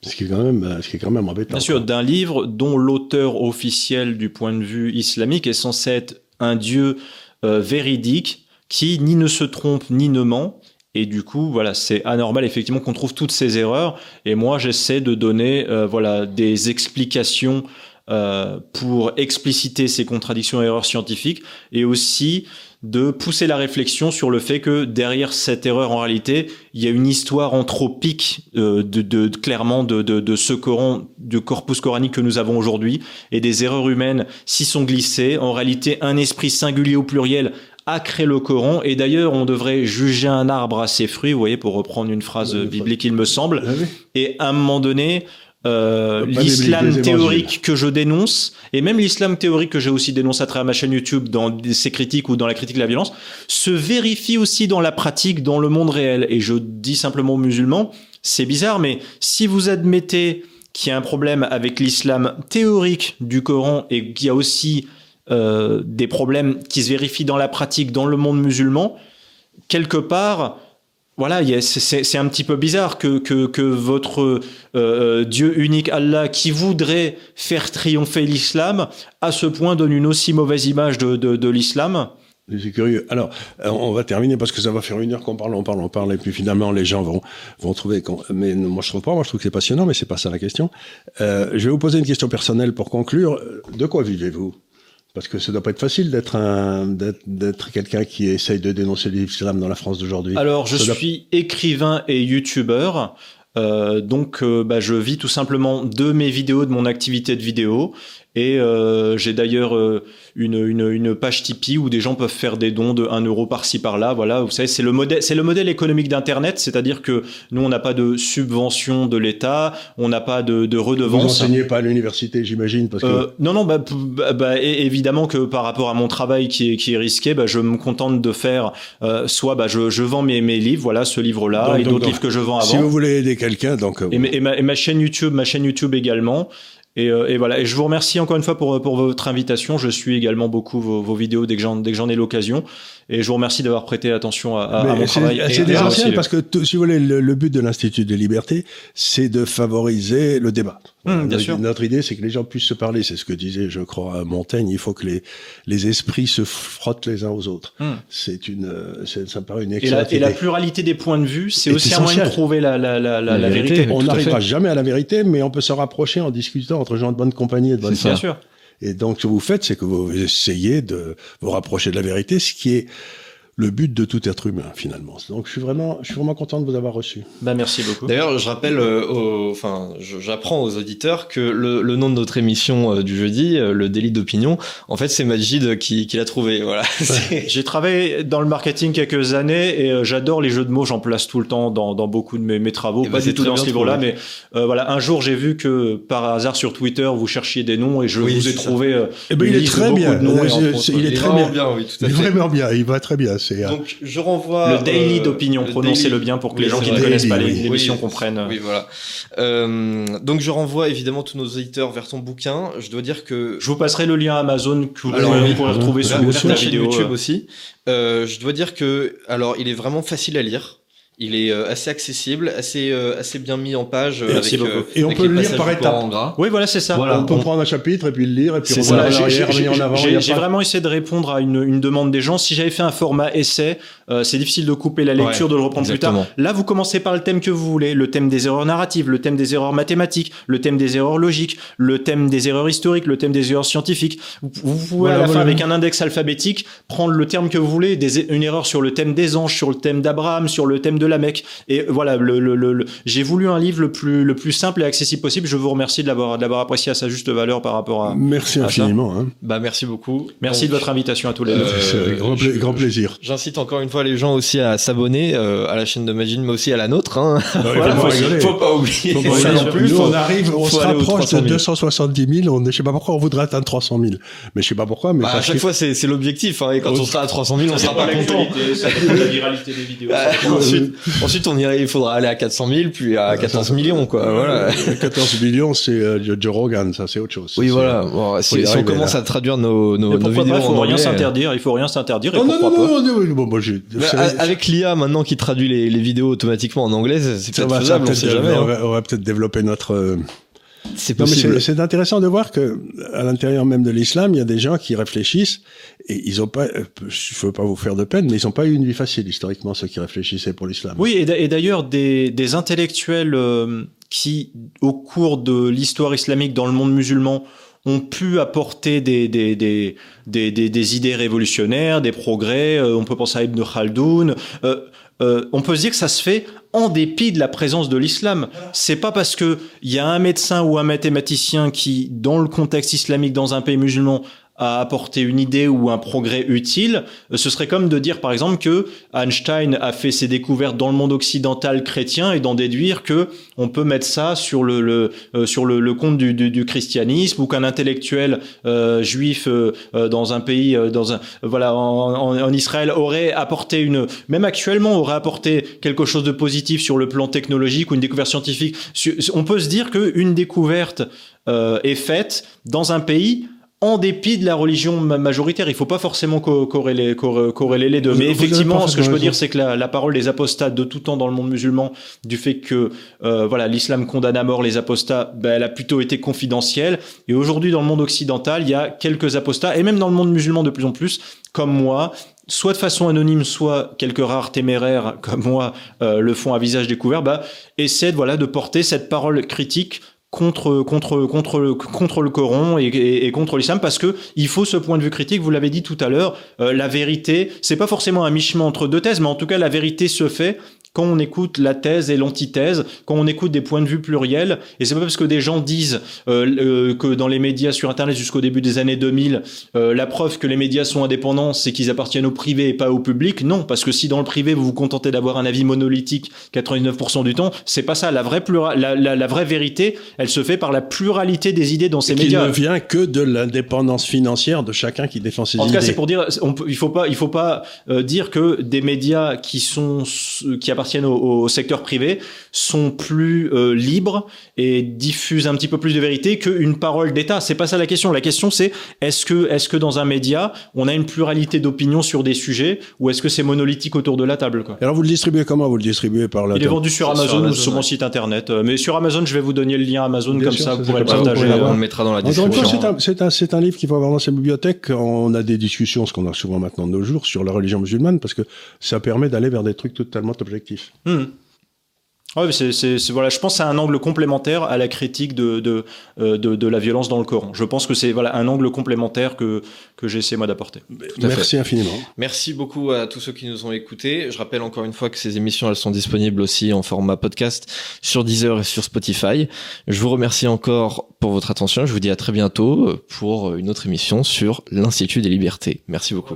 Ce qui est quand même, ce qui est quand même embêtant. Bien sûr, d'un livre dont l'auteur officiel du point de vue islamique est censé être un dieu euh, véridique qui ni ne se trompe ni ne ment et du coup, voilà, c'est anormal effectivement qu'on trouve toutes ces erreurs. Et moi, j'essaie de donner euh, voilà des explications euh, pour expliciter ces contradictions et erreurs scientifiques, et aussi de pousser la réflexion sur le fait que derrière cette erreur, en réalité, il y a une histoire anthropique euh, de, de, clairement de, de, de, ce Coran, du corpus coranique que nous avons aujourd'hui, et des erreurs humaines s'y sont glissées. En réalité, un esprit singulier au pluriel a créé le Coran. Et d'ailleurs, on devrait juger un arbre à ses fruits, vous voyez, pour reprendre une phrase biblique, il me semble. Et à un moment donné, euh, l'islam théorique que je dénonce, et même l'islam théorique que j'ai aussi dénoncé à travers ma chaîne YouTube dans ses critiques ou dans la critique de la violence, se vérifie aussi dans la pratique, dans le monde réel. Et je dis simplement aux musulmans, c'est bizarre, mais si vous admettez qu'il y a un problème avec l'islam théorique du Coran et qu'il y a aussi euh, des problèmes qui se vérifient dans la pratique dans le monde musulman, quelque part, voilà, c'est un petit peu bizarre que, que, votre euh, euh, Dieu unique Allah, qui voudrait faire triompher l'islam, à ce point donne une aussi mauvaise image de, de, l'islam. C'est curieux. Alors, on va terminer parce que ça va faire une heure qu'on parle, on parle, on parle, et puis finalement les gens vont vont trouver. Mais moi je trouve pas. Moi je trouve que c'est passionnant, mais c'est pas ça la question. je vais vous poser une question personnelle pour conclure. De quoi vivez-vous? Parce que ça doit pas être facile d'être un d'être quelqu'un qui essaye de dénoncer l'islam dans la France d'aujourd'hui. Alors, je suis écrivain et youtubeur. Euh, donc, euh, bah, je vis tout simplement de mes vidéos, de mon activité de vidéo. Et euh, j'ai d'ailleurs euh, une, une, une, page Tipeee où des gens peuvent faire des dons de 1 euro par-ci par-là. Voilà, vous savez, c'est le modèle, c'est le modèle économique d'Internet, c'est-à-dire que nous, on n'a pas de subvention de l'État, on n'a pas de, de redevance. Vous enseignez pas à l'université, j'imagine, parce que euh, non, non, bah, bah, bah évidemment que par rapport à mon travail qui est, qui est risqué, bah, je me contente de faire euh, soit bah, je, je vends mes, mes livres, voilà, ce livre-là et d'autres livres que je vends avant. Si vous voulez aider quelqu'un, donc et, et, ma, et ma chaîne YouTube, ma chaîne YouTube également. Euh, et, voilà. Et je vous remercie encore une fois pour, pour votre invitation. Je suis également beaucoup vos, vos vidéos dès que j'en dès que j'en ai l'occasion. Et je vous remercie d'avoir prêté attention à, à mon travail. C'est essentiel parce que, si vous voulez, le, but de l'Institut de liberté, c'est de favoriser le débat. Hum, bien sûr. Notre idée, c'est que les gens puissent se parler. C'est ce que disait, je crois, Montaigne. Il faut que les, les esprits se frottent les uns aux autres. Hum. C'est une, ça me paraît une excellente et la, et la pluralité des points de vue, c'est aussi un moyen de trouver la, la, la, la vérité. On n'arrivera jamais à la vérité, mais on peut se rapprocher en discutant entre gens de bonne compagnie et de bonne Bien sûr. Et donc, ce que vous faites, c'est que vous essayez de vous rapprocher de la vérité, ce qui est le but de tout être humain finalement. Donc je suis vraiment, je suis vraiment content de vous avoir reçu. Bah merci beaucoup. D'ailleurs, je rappelle, euh, enfin, j'apprends aux auditeurs que le, le, nom de notre émission euh, du jeudi, euh, le délit d'opinion, en fait, c'est Majid qui, qui l'a trouvé. Voilà. J'ai travaillé dans le marketing quelques années et j'adore les jeux de mots. J'en place tout le temps dans, dans beaucoup de mes, mes travaux, eh pas ben, du tout dans ce livre-là, mais voilà. Un jour, j'ai vu que par hasard sur Twitter, vous cherchiez des noms et je vous ai trouvé. Eh ben, il est très bien. il, est très bien. bien oui, tout à il est vraiment bien. Il va très bien. Donc je renvoie le daily euh, d'opinion. Prononcez-le bien pour que les gens qui ne connaissent pas l'émission comprennent. Oui, voilà. Euh, donc je renvoie évidemment tous nos auditeurs vers ton bouquin. Je dois dire que je vous passerai le lien Amazon que vous pourrez retrouver sur la vidéo YouTube euh. aussi. je dois dire que alors il est vraiment facile à lire. Il est euh, assez accessible, assez euh, assez bien mis en page. Euh, avec, et on peut le lire par étapes. Oui, voilà, c'est ça. on peut prendre un chapitre et puis le lire et puis en avant. J'ai vraiment essayé de répondre à une, une demande des gens. Si j'avais fait un format essai, c'est difficile de couper la lecture, de le reprendre plus tard. Là, vous commencez par le thème que vous voulez, le thème des erreurs narratives, le thème des erreurs mathématiques, le thème des erreurs logiques, le thème des erreurs historiques, le thème des erreurs scientifiques. Vous, pouvez à la fin, avec un index alphabétique, prendre le terme que vous voulez, des, une erreur sur le thème des anges, sur le thème d'Abraham, sur le thème de la Mecque. Et voilà, le, le, le, j'ai voulu un livre le plus, le plus simple et accessible possible. Je vous remercie de l'avoir, d'avoir apprécié à sa juste valeur par rapport à. Merci infiniment. Hein. Bah, merci beaucoup. Merci de votre invitation à tous les deux. Euh, grand, grand, plaisir. J'incite encore une fois les gens aussi à s'abonner euh, à la chaîne de Magine, mais aussi à la nôtre. Hein. Bah, voilà, faut, faut, pas oublier. Faut pas ça non plus. Nous, on arrive, on se rapproche de 270 000. On, je sais pas pourquoi on voudrait atteindre 300 000. Mais je sais pas pourquoi. Mais bah, à chaque fois, c'est, c'est l'objectif. Hein, et quand on sera à 300 000, on sera pas content. Ça dépend de la viralité des vidéos. ensuite, ensuite, on irait, il faudra aller à 400 000, puis à 14 millions, quoi. Voilà. 14 millions, c'est euh, Joe Rogan, ça, c'est autre chose. Oui, voilà. Bon, si, si on commence à traduire nos, nos, nos vidéos il faut rien euh, s'interdire. Il faut rien s'interdire. Non, non, non, non, bon, moi, avec l'IA maintenant qui traduit les, les vidéos automatiquement en anglais, c'est peut-être faisable. On sait jamais. Hein. On va peut-être développer notre euh, c'est possible. C'est intéressant de voir que à l'intérieur même de l'islam, il y a des gens qui réfléchissent et ils ont pas, euh, je veux pas vous faire de peine, mais ils ont pas eu une vie facile historiquement ceux qui réfléchissaient pour l'islam. Oui, et d'ailleurs des, des intellectuels euh, qui, au cours de l'histoire islamique dans le monde musulman, ont pu apporter des, des, des, des, des idées révolutionnaires, des progrès. Euh, on peut penser à Ibn Khaldoun. Euh, euh, on peut se dire que ça se fait en dépit de la présence de l'islam. C'est pas parce que il y a un médecin ou un mathématicien qui, dans le contexte islamique dans un pays musulman, à apporter une idée ou un progrès utile, euh, ce serait comme de dire par exemple que Einstein a fait ses découvertes dans le monde occidental chrétien et d'en déduire que on peut mettre ça sur le, le euh, sur le, le, compte du, du, du, christianisme ou qu'un intellectuel euh, juif euh, dans un pays dans un voilà en, en, en, Israël aurait apporté une même actuellement aurait apporté quelque chose de positif sur le plan technologique ou une découverte scientifique. On peut se dire que une découverte est faite dans un pays en dépit de la religion majoritaire. Il faut pas forcément corréler, corréler les deux. Mais effectivement, ce que je peux dire, c'est que la, parole des apostats de tout temps dans le monde musulman, du fait que euh, voilà l'islam condamne à mort les apostats, ben, elle a plutôt été confidentielle. Et aujourd'hui, dans le monde occidental, il y a quelques apostats, et même dans le monde musulman de plus en plus, comme moi, soit de façon anonyme, soit quelques rares téméraires comme moi euh, le font à visage découvert, bah, essaient voilà, de porter cette parole critique contre contre contre contre le Coran et, et, contre l'islam parce que il faut ce point de vue critique vous l'avez dit tout à l'heure euh, la vérité c'est pas forcément un mi-chemin entre deux thèses mais en tout cas la vérité se fait quand on écoute la thèse et l'antithèse, quand on écoute des points de vue pluriels, et c'est pas parce que des gens disent euh, euh, que dans les médias sur Internet jusqu'au début des années 2000, euh, la preuve que les médias sont indépendants, c'est qu'ils appartiennent au privé et pas au public. Non, parce que si dans le privé vous vous contentez d'avoir un avis monolithique 99% du temps, c'est pas ça. La vraie la, la, la, vraie vérité, elle se fait par la pluralité des idées dans ces médias. Qui ne vient que de l'indépendance financière de chacun qui défend ses idées. En tout cas, c'est pour dire, on peut, il faut pas, il faut pas euh, dire que des médias qui sont qui appartiennent au, au secteur privé sont plus euh, libres et diffusent un petit peu plus de vérité qu'une parole d'État. C'est pas ça la question. La question c'est est-ce que est-ce que dans un média on a une pluralité d'opinions sur des sujets ou est-ce que c'est monolithique autour de la table quoi? Alors vous le distribuez comment? Vous le distribuez par la Il est vendu sur Amazon, sur Amazon, ou sur mon site internet. Euh, mais sur Amazon, je vais vous donner le lien Amazon Bien comme sûr, ça vous pourrez le partager. On le mettra dans la description. C'est un, un, un, livre qu'il faut avoir dans sa bibliothèque. On a des discussions, ce qu'on a souvent maintenant de nos jours, sur la religion musulmane parce que ça permet d'aller vers des trucs totalement objectifs. Mmh. Ouais, c'est, voilà, je pense que c'est un angle complémentaire à la critique de, de, euh, de, de, la violence dans le Coran. Je pense que c'est voilà, un angle complémentaire que, que j'ai essayé moi d'apporter. Merci infiniment. Merci beaucoup à tous ceux qui nous ont écoutés. Je rappelle encore une fois que ces émissions elles sont disponibles aussi en format podcast sur Deezer et sur Spotify. Je vous remercie encore pour votre attention. Je vous dis à très bientôt pour une autre émission sur l'Institut des libertés. Merci beaucoup.